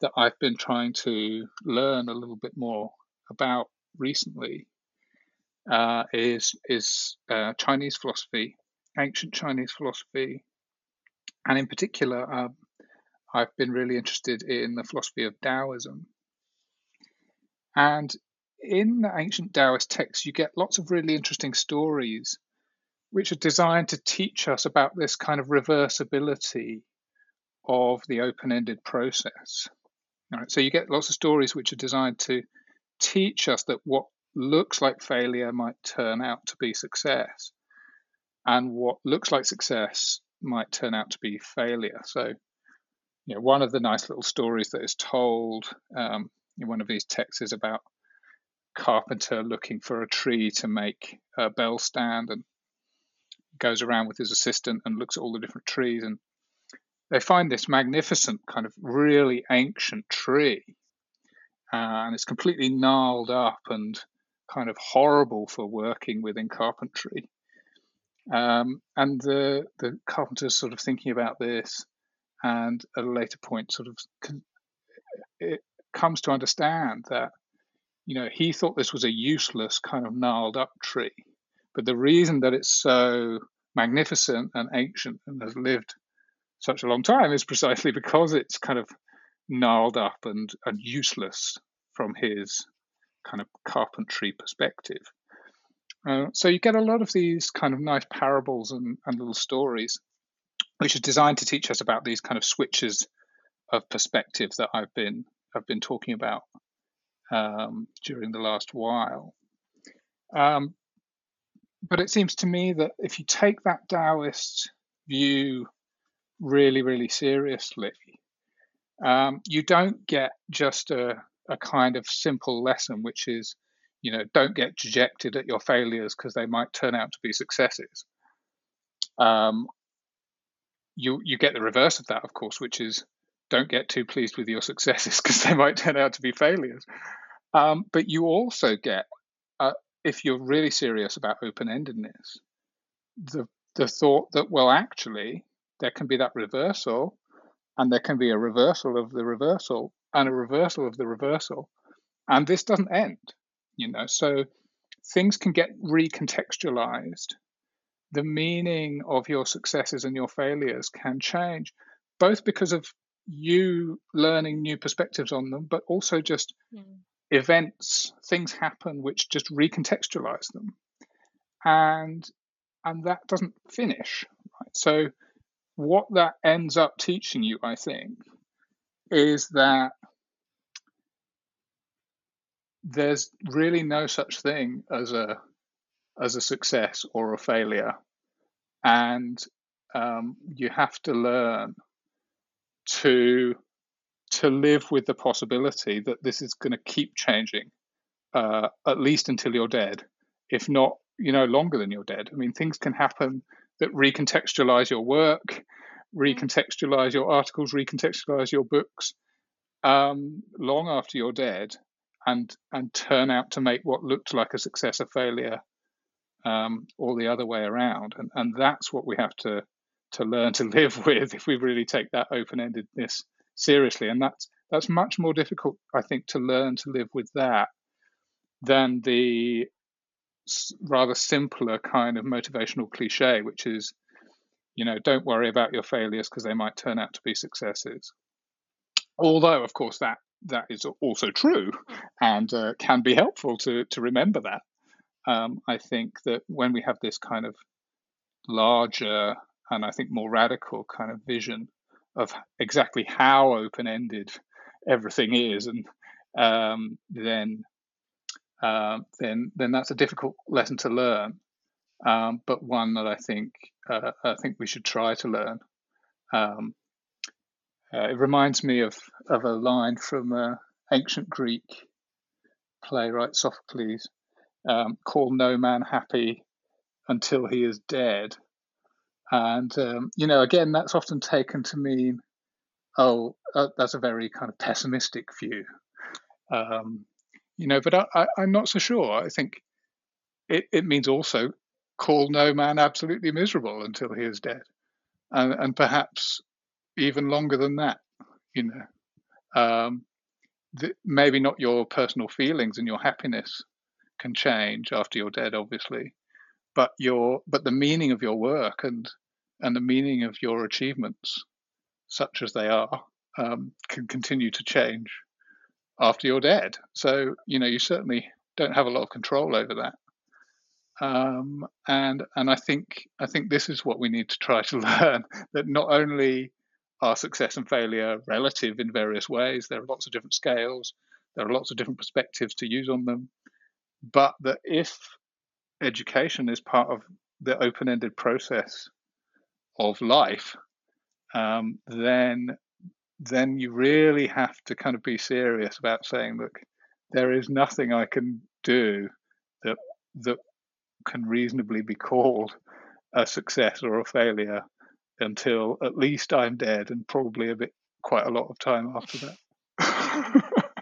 that I've been trying to learn a little bit more about recently uh, is is uh, Chinese philosophy, ancient Chinese philosophy, and in particular, um, I've been really interested in the philosophy of Taoism. And in the ancient Taoist texts, you get lots of really interesting stories which are designed to teach us about this kind of reversibility of the open ended process. Right, so you get lots of stories which are designed to teach us that what looks like failure might turn out to be success, and what looks like success might turn out to be failure. So, you know, one of the nice little stories that is told um, in one of these texts is about carpenter looking for a tree to make a bell stand and goes around with his assistant and looks at all the different trees and they find this magnificent kind of really ancient tree uh, and it's completely gnarled up and kind of horrible for working within carpentry um, and the the carpenter's sort of thinking about this and at a later point sort of it comes to understand that you know, he thought this was a useless kind of gnarled up tree. But the reason that it's so magnificent and ancient and has lived such a long time is precisely because it's kind of gnarled up and, and useless from his kind of carpentry perspective. Uh, so you get a lot of these kind of nice parables and, and little stories, which are designed to teach us about these kind of switches of perspective that I've been I've been talking about um, during the last while. Um, but it seems to me that if you take that Taoist view really, really seriously, um, you don't get just a, a kind of simple lesson, which is, you know, don't get dejected at your failures because they might turn out to be successes. Um, you you get the reverse of that, of course, which is don't get too pleased with your successes <laughs> because they might turn out to be failures. Um, but you also get, uh, if you're really serious about open endedness, the, the thought that, well, actually, there can be that reversal, and there can be a reversal of the reversal, and a reversal of the reversal. And this doesn't end, you know. So things can get recontextualized. The meaning of your successes and your failures can change, both because of you learning new perspectives on them, but also just mm events, things happen which just recontextualize them. And and that doesn't finish. Right? So, what that ends up teaching you, I think, is that there's really no such thing as a as a success or a failure, and um, you have to learn to to live with the possibility that this is going to keep changing, uh, at least until you're dead, if not, you know, longer than you're dead. I mean, things can happen that recontextualize your work, recontextualize your articles, recontextualize your books um, long after you're dead, and and turn out to make what looked like a success a failure, um, or the other way around. And and that's what we have to to learn to <laughs> live with if we really take that open-endedness seriously. And that's that's much more difficult, I think, to learn to live with that than the rather simpler kind of motivational cliche, which is, you know, don't worry about your failures because they might turn out to be successes. Although, of course, that that is also true and uh, can be helpful to to remember that. Um, I think that when we have this kind of larger and I think more radical kind of vision of exactly how open ended everything is, and um, then uh, then then that's a difficult lesson to learn, um, but one that I think uh, I think we should try to learn. Um, uh, it reminds me of of a line from ancient Greek playwright Sophocles, um, "Call no man happy until he is dead." And, um, you know, again, that's often taken to mean, oh, uh, that's a very kind of pessimistic view. Um, you know, but I, am not so sure. I think it, it means also call no man absolutely miserable until he is dead. And, and perhaps even longer than that, you know. Um, the, maybe not your personal feelings and your happiness can change after you're dead, obviously, but your but the meaning of your work and and the meaning of your achievements, such as they are, um, can continue to change after you're dead. So you know you certainly don't have a lot of control over that. Um, and and I think I think this is what we need to try to <laughs> learn that not only are success and failure relative in various ways, there are lots of different scales, there are lots of different perspectives to use on them, but that if education is part of the open-ended process of life, um, then then you really have to kind of be serious about saying, look, there is nothing I can do that that can reasonably be called a success or a failure until at least I'm dead, and probably a bit quite a lot of time after that. <laughs>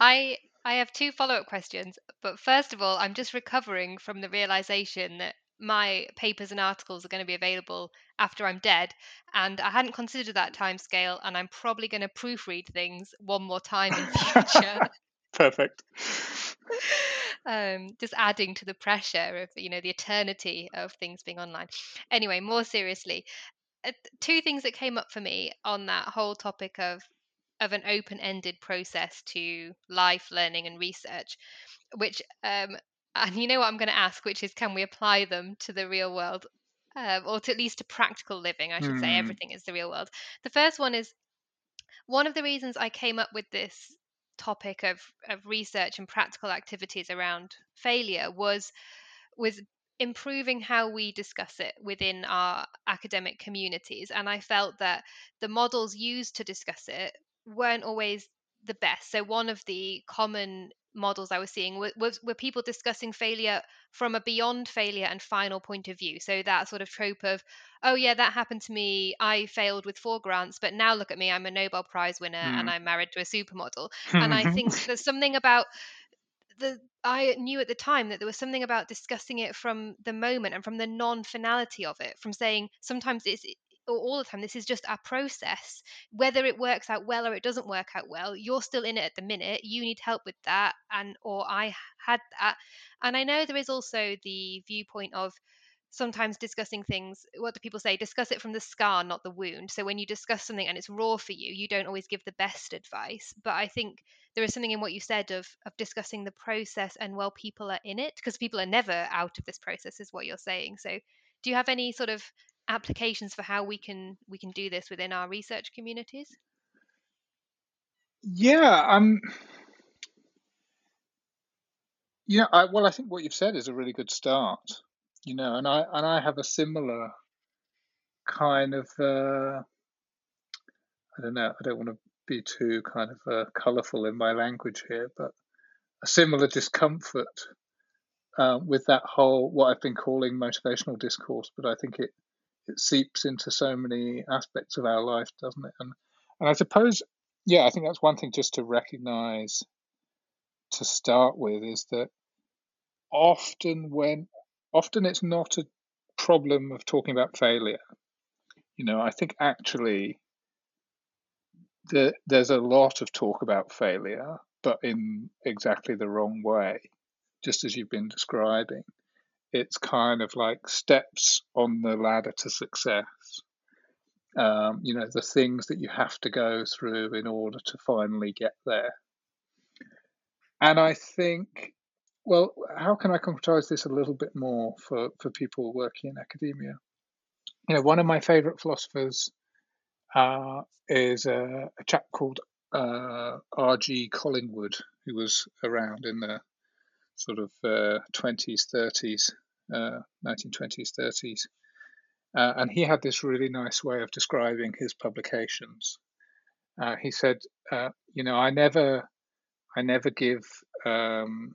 I I have two follow up questions, but first of all, I'm just recovering from the realization that my papers and articles are going to be available after I'm dead. And I hadn't considered that time scale, and I'm probably going to proofread things one more time in future. <laughs> Perfect. <laughs> um, just adding to the pressure of you know the eternity of things being online. Anyway, more seriously, uh, two things that came up for me on that whole topic of of an open-ended process to life learning and research which um, and you know what I'm going to ask, which is can we apply them to the real world? Um, or to at least to practical living, I should say. Hmm. Everything is the real world. The first one is one of the reasons I came up with this topic of, of research and practical activities around failure was was improving how we discuss it within our academic communities and i felt that the models used to discuss it weren't always the best so one of the common models I was seeing were, was, were people discussing failure from a beyond failure and final point of view. So that sort of trope of, oh yeah, that happened to me. I failed with four grants, but now look at me. I'm a Nobel Prize winner mm. and I'm married to a supermodel. and I <laughs> think there's something about the I knew at the time that there was something about discussing it from the moment and from the non-finality of it, from saying sometimes it's all the time this is just our process. Whether it works out well or it doesn't work out well you're still in it at the minute you need help with that and or i had that. And i know there is also the viewpoint of sometimes discussing things what do people say? Discuss it from the scar not the wound. So when you discuss something and it's raw for you you don't always give the best advice. But i think there is something in what you said of of discussing the process and while people are in it because people are never out of this process is what you're saying. So do you have any sort of applications for how we can we can do this within our research communities? Yeah um yeah I, well i think what you've said is a really good start you know and i and i have a similar kind of uh i don't know i don't want to be too kind of uh, colorful in my language here but a similar discomfort uh, with that whole what i've been calling motivational discourse but i think it it seeps into so many aspects of our life doesn't it and and i suppose yeah i think that's one thing just to recognize to start with is that often when often it's not a problem of talking about failure. You know, I think actually the, there's a lot of talk about failure, but in exactly the wrong way, just as you've been describing. It's kind of like steps on the ladder to success. Um, you know, the things that you have to go through in order to finally get there. And I think well, how can I concretize this a little bit more for, for people working in academia? You know, one of my favorite philosophers uh, is a, a, chap called uh, R.G. Collingwood, who was around in the sort of uh, 20s, 30s, 1920s, 30s. Uh, and he had this really nice way of describing his publications. Uh, he said, uh, "You know, I never, I never give um,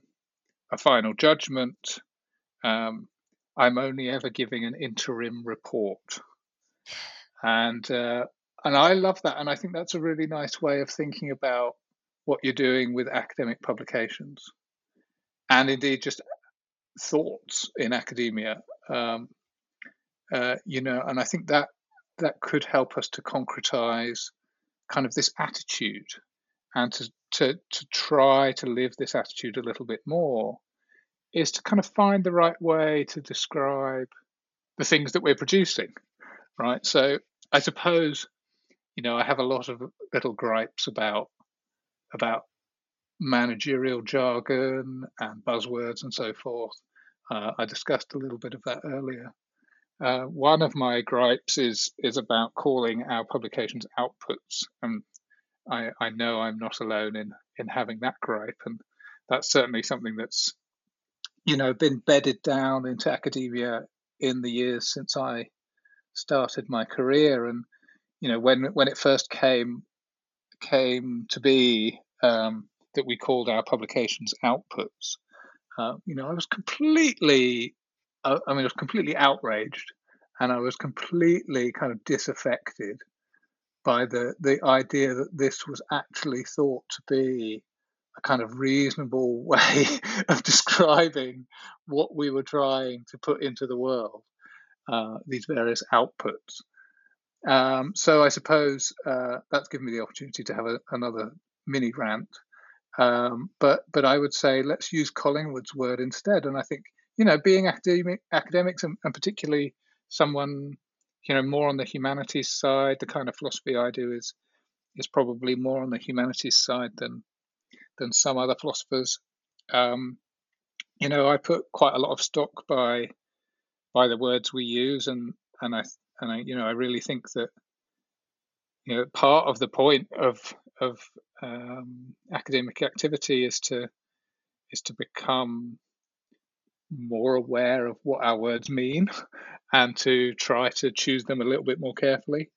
a final judgment. Um, I'm only ever giving an interim report, and uh, and I love that, and I think that's a really nice way of thinking about what you're doing with academic publications, and indeed just thoughts in academia. Um, uh, you know, and I think that that could help us to concretize kind of this attitude and to to to try to live this attitude a little bit more is to kind of find the right way to describe the things that we're producing, right? So I suppose you know I have a lot of little gripes about about managerial jargon and buzzwords and so forth. Uh, I discussed a little bit of that earlier. Uh, one of my gripes is is about calling our publications outputs, and I, I know I'm not alone in in having that gripe, and that's certainly something that's you know been bedded down into academia in the years since I started my career, and you know when when it first came came to be um, that we called our publications outputs. Uh, you know, I was completely, uh, I mean, I was completely outraged, and I was completely kind of disaffected by the the idea that this was actually thought to be a kind of reasonable <laughs> way of describing what we were trying to put into the world, uh, these various outputs. Um, so I suppose uh, that's given me the opportunity to have a, another mini rant. Um, but but I would say let's use Collingwood's word instead. And I think you know being academic academics and, and particularly someone you know more on the humanities side, the kind of philosophy I do is is probably more on the humanities side than than some other philosophers. Um, you know, I put quite a lot of stock by by the words we use, and and I and I you know I really think that you know part of the point of of um, academic activity is to is to become more aware of what our words mean <laughs> and to try to choose them a little bit more carefully.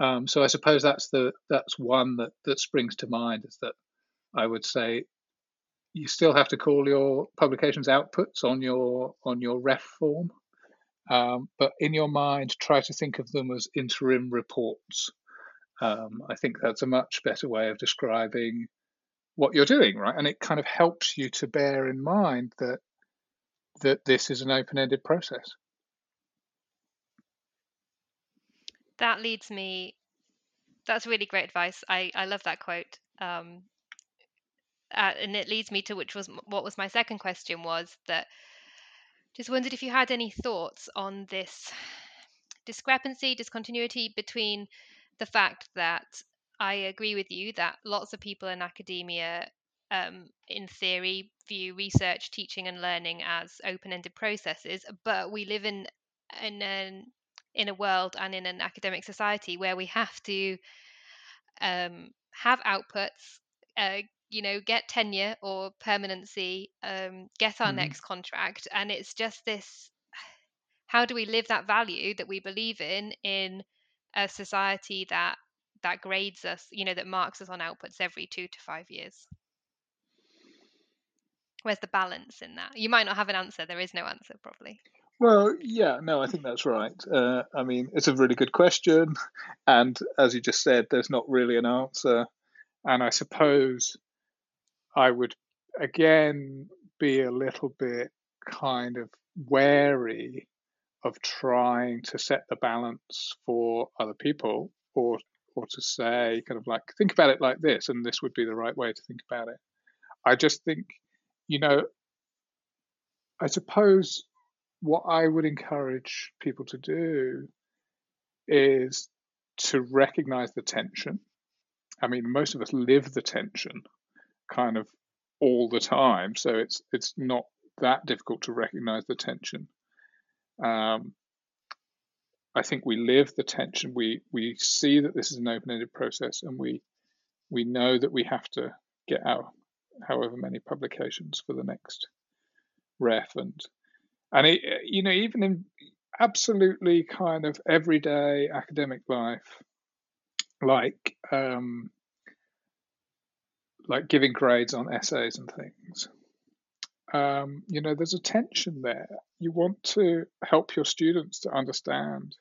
Um, so I suppose that's the that's one that that springs to mind is that I would say you still have to call your publications outputs on your on your ref form, um, but in your mind, try to think of them as interim reports. Um, I think that's a much better way of describing what you're doing, right? And it kind of helps you to bear in mind that that this is an open-ended process. That leads me. That's really great advice. I I love that quote. Um, uh, and it leads me to which was what was my second question was that Just wondered if you had any thoughts on this discrepancy, discontinuity between the fact that I agree with you that lots of people in academia, um, in theory, view research, teaching, and learning as open-ended processes, but we live in in an in a world and in an academic society where we have to um, have outputs, uh, you know, get tenure or permanency, um, get our Mm. next contract, and it's just this. <sighs> How do we live that value that we believe in in a society that that grades us, you know, that marks us on outputs every two to five years? Where's the balance in that? You might not have an answer. There is no answer, probably. Well, yeah, no, I think that's right. Uh, I mean, it's a really good question. <laughs> And as you just said, there's not really an answer. And I suppose I would, again, be a little bit kind of wary of trying to set the balance for other people or or to say kind of like think about it like this and this would be the right way to think about it. I just think you know i suppose what i would encourage people to do is to recognize the tension. I mean most of us live the tension kind of all the time so it's it's not that difficult to recognize the tension um, I think we live the tension. We we see that this is an open-ended process, and we we know that we have to get out however many publications for the next ref, and and it, you know even in absolutely kind of everyday academic life, like um, like giving grades on essays and things. Um, you know, there's a tension there. You want to help your students to understand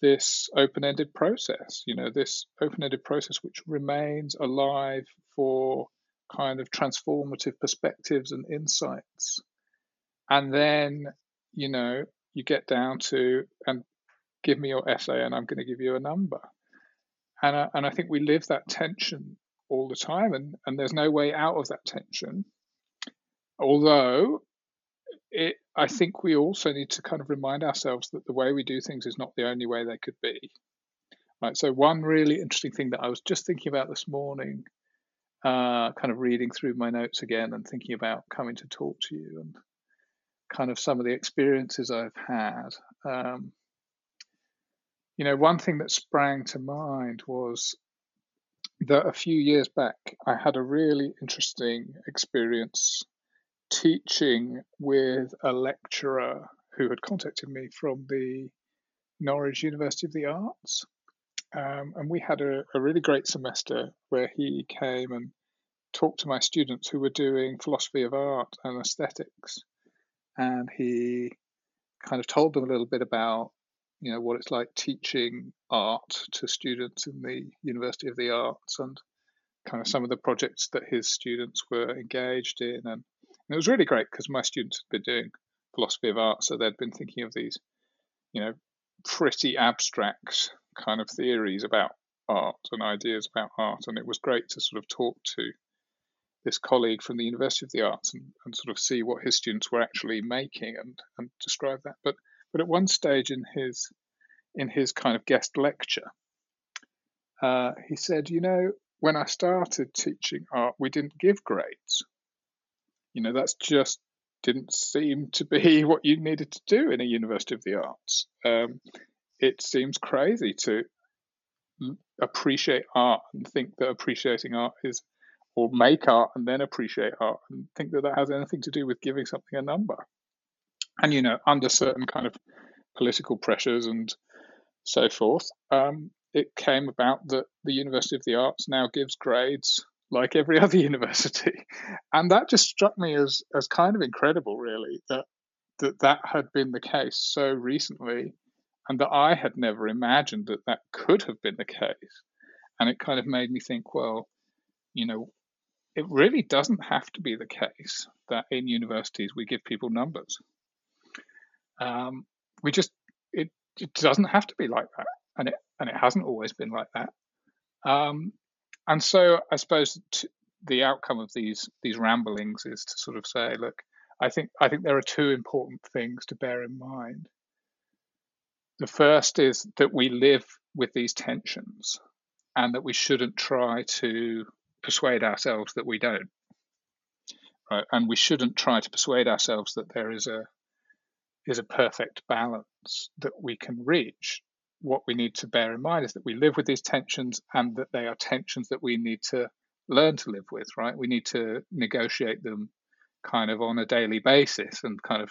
this open-ended process you know this open-ended process which remains alive for kind of transformative perspectives and insights. And then you know you get down to and give me your essay and i'm going to give you a number. And I, and I think we live that tension all the time and and there's no way out of that tension although it, I think we also need to kind of remind ourselves that the way we do things is not the only way they could be. Right. So one really interesting thing that I was just thinking about this morning, uh, kind of reading through my notes again and thinking about coming to talk to you and kind of some of the experiences I've had. Um, you know, one thing that sprang to mind was that a few years back I had a really interesting experience teaching with a lecturer who had contacted me from the Norwich University of the Arts. Um, and we had a, a, really great semester where he came and talked to my students who were doing philosophy of art and aesthetics. And he kind of told them a little bit about, you know, what it's like teaching art to students in the University of the Arts and kind of some of the projects that his students were engaged in and and it was really great because my students had been doing philosophy of art, so they'd been thinking of these, you know, pretty abstract kind of theories about art and ideas about art. And it was great to sort of talk to this colleague from the University of the Arts and, and sort of see what his students were actually making and, and describe that. But but at one stage in his in his kind of guest lecture, uh, he said, you know, when I started teaching art, we didn't give grades you know, that's just didn't seem to be <laughs> what you needed to do in a University of the Arts. Um, it seems crazy to appreciate art and think that appreciating art is, or make art and then appreciate art and think that that has anything to do with giving something a number. And, you know, under certain kind of political pressures and so forth, um, it came about that the University of the Arts now gives grades like every <laughs> other university. And that just struck me as, as kind of incredible, really, that, that that had been the case so recently and that I had never imagined that that could have been the case. And it kind of made me think, well, you know, it really doesn't have to be the case that in universities we give people numbers. Um, we just it, it doesn't have to be like that, and it and it hasn't always been like that. Um, and so I suppose t- the outcome of these these ramblings is to sort of say, look, I think I think there are two important things to bear in mind. The first is that we live with these tensions and that we shouldn't try to persuade ourselves that we don't. Right? And we shouldn't try to persuade ourselves that there is a is a perfect balance that we can reach. What we need to bear in mind is that we live with these tensions and that they are tensions that we need to learn to live with, right? We need to negotiate them kind of on a daily basis and kind of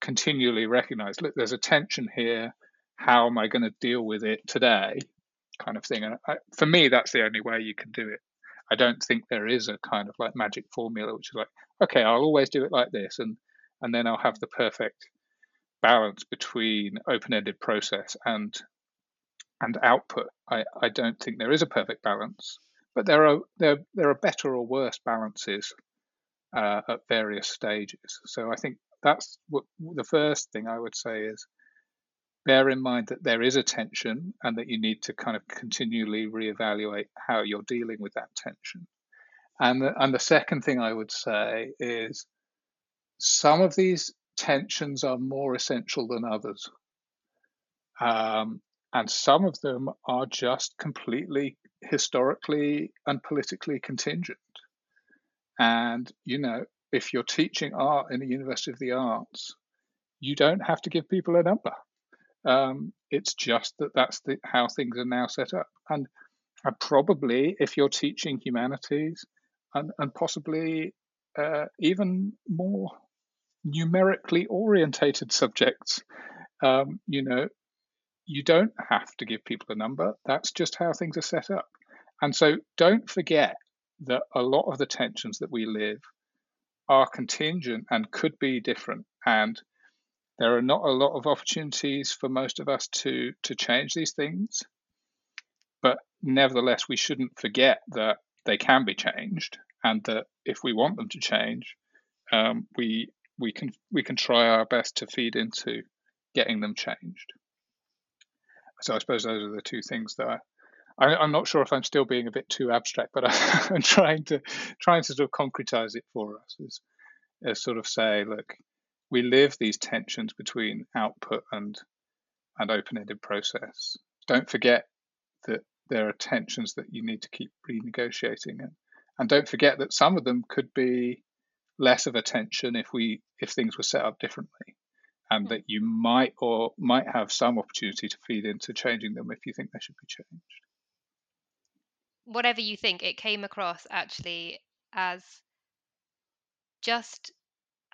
continually recognize look, there's a tension here. How am I going to deal with it today? Kind of thing. And I, for me, that's the only way you can do it. I don't think there is a kind of like magic formula, which is like, okay, I'll always do it like this, and and then I'll have the perfect balance between open-ended process and and output. I, I don't think there is a perfect balance, but there are there there are better or worse balances uh, at various stages. So I think that's what the first thing I would say is bear in mind that there is a tension and that you need to kind of continually reevaluate how you're dealing with that tension. And the, and the second thing I would say is some of these tensions are more essential than others. Um, and some of them are just completely historically and politically contingent. And, you know, if you're teaching art in the University of the Arts, you don't have to give people a number. Um, it's just that that's the, how things are now set up. And, probably if you're teaching humanities and, and possibly uh, even more numerically orientated subjects, um, you know, you don't have to give people a number. That's just how things are set up. And so don't forget that a lot of the tensions that we live are contingent and could be different. And there are not a lot of opportunities for most of us to to change these things. But nevertheless, we shouldn't forget that they can be changed, and that if we want them to change, um, we we can we can try our best to feed into getting them changed. So I suppose those are the two things that I, I, am not sure if I'm still being a bit too abstract, but <laughs> I, am trying to trying to sort of concretize it for us as sort of say, look, we live these tensions between output and and open-ended process. Don't forget that there are tensions that you need to keep renegotiating, and and don't forget that some of them could be less of a tension if we if things were set up differently and that you might or might have some opportunity to feed into changing them if you think they should be changed. Whatever you think, it came across actually as just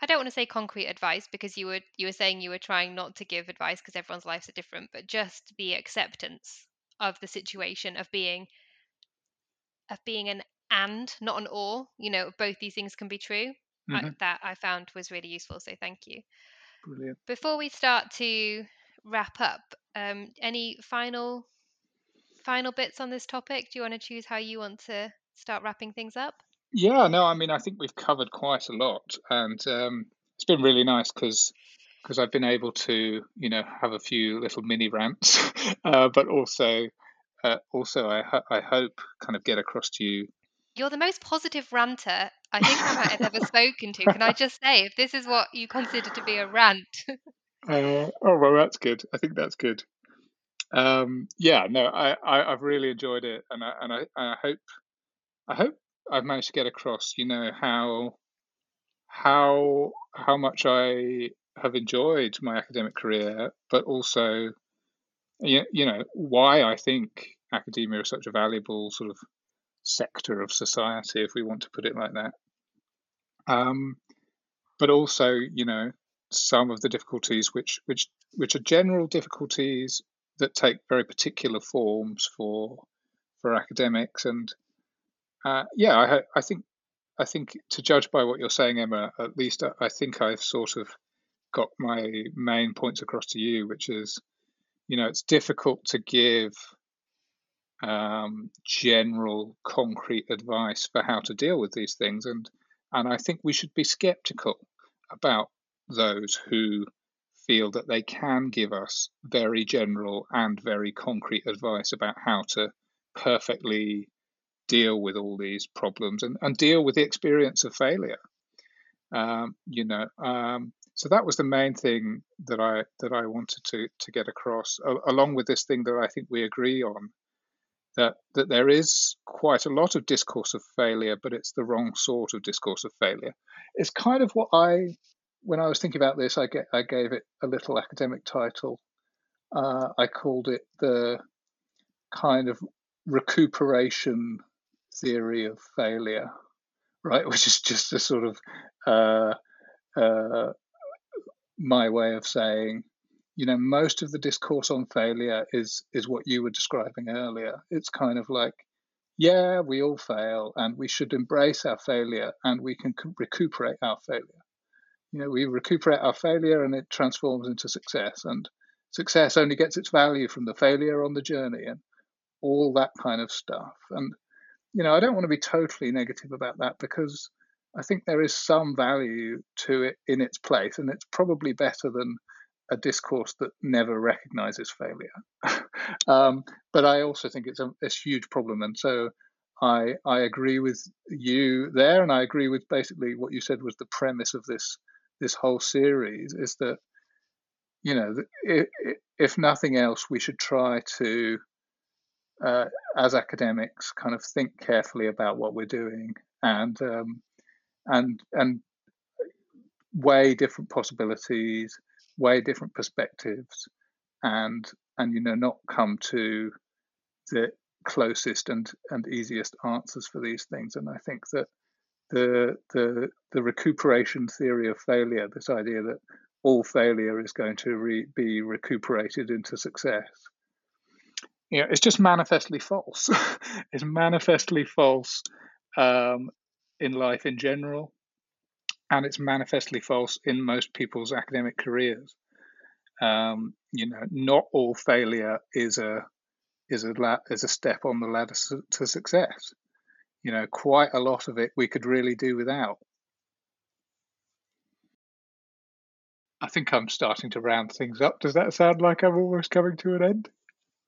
I don't want to say concrete advice because you were you were saying you were trying not to give advice because everyone's lives are different, but just the acceptance of the situation of being of being an and not an or, you know, both these things can be true. Mm-hmm. I, that I found was really useful. So thank you. Brilliant. Before we start to wrap up, um, any final final bits on this topic? Do you want to choose how you want to start wrapping things up? Yeah, no, I mean, I think we've covered quite a lot, and um, it's been really nice because because I've been able to, you know, have a few little mini rants, <laughs> uh, but also uh, also I I hope kind of get across to you. You're the most positive ranter I think I might have ever spoken to. Can I just say, if this is what you consider to be a rant? <laughs> uh, oh well, that's good. I think that's good. Um, yeah, no, I, I have really enjoyed it, and I and I, I hope I hope I've managed to get across. You know how how how much I have enjoyed my academic career, but also you, you know why I think academia is such a valuable sort of sector of society, if we want to put it like that. Um, but also, you know, some of the difficulties which which which are general difficulties that take very particular forms for for academics and uh, yeah I, I think I think to judge by what you're saying Emma at least I, I think I've sort of got my main points across to you which is you know it's difficult to give um, general, concrete advice for how to deal with these things. And, and I think we should be skeptical about those who feel that they can give us very general and very concrete advice about how to perfectly deal with all these problems and, and deal with the experience of failure. Um, you know, um, so that was the main thing that I that I wanted to to get across, along with this thing that I think we agree on, that that there is quite a lot of discourse of failure, but it's the wrong sort of discourse of failure. It's kind of what I, when I was thinking about this, I get I gave it a little academic title. Uh, I called it the kind of recuperation theory of failure, right? <laughs> Which is just a sort of uh, uh, my way of saying, you know, most of the discourse on failure is is what you were describing earlier. It's kind of like, yeah, we all fail, and we should embrace our failure, and we can recuperate our failure. You know, we recuperate our failure, and it transforms into success, and success only gets its value from the failure on the journey, and all that kind of stuff. And you know, I don't want to be totally negative about that because I think there is some value to it in its place, and it's probably better than a discourse that never recognizes failure. <laughs> um, but I also think it's a, a, huge problem, and so I I agree with you there, and I agree with basically what you said was the premise of this this whole series is that you know if, if nothing else, we should try to uh, as academics kind of think carefully about what we're doing and um, and and weigh different possibilities, weigh different perspectives, and and you know not come to the closest and and easiest answers for these things. And I think that the the the recuperation theory of failure, this idea that all failure is going to re, be recuperated into success, you know, it's just manifestly false. <laughs> it's manifestly false um, in life in general, and it's manifestly false in most people's academic careers. Um, you know, not all failure is a is a la- is a step on the ladder to success. You know, quite a lot of it we could really do without. I think I'm starting to round things up. Does that sound like I'm almost coming to an end?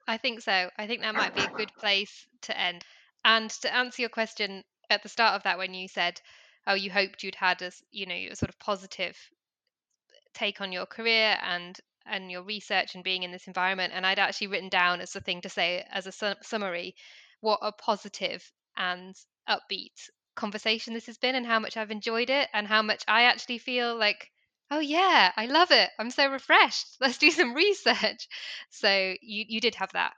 I think so. I think that might be a good place to end. And to answer your question at the start of that, when you said, "Oh, you hoped you'd had a you know a sort of positive take on your career and and your research and being in this environment," and I'd actually written down as a thing to say as a su- summary, what a positive and upbeat conversation this has been, and how much I've enjoyed it, and how much I actually feel like oh yeah i love it. I'm so refreshed. <laughs> Let's do some research. So you you did have that.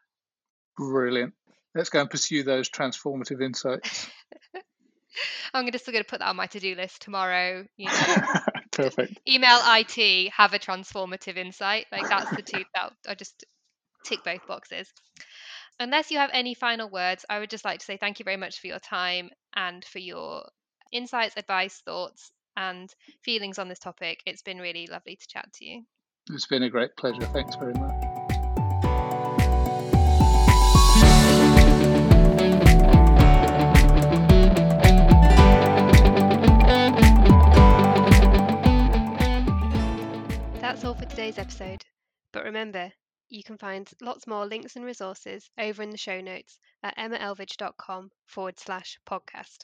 Brilliant. Let's go and pursue those transformative insights <laughs> <laughs> i'm gonna still gonna put that on my to-do list tomorrow you know <laughs> perfect email it have a transformative insight like that's the two that i just tick both boxes unless you have any final words i would just like to say thank you very much for your time and for your insights advice thoughts and feelings on this topic. It's been really lovely to chat to you. It's been a great pleasure. Thanks very much. That's all for today's episode. But remember, you can find lots more links and resources over in the show notes at emmaelvidge.com forward slash podcast.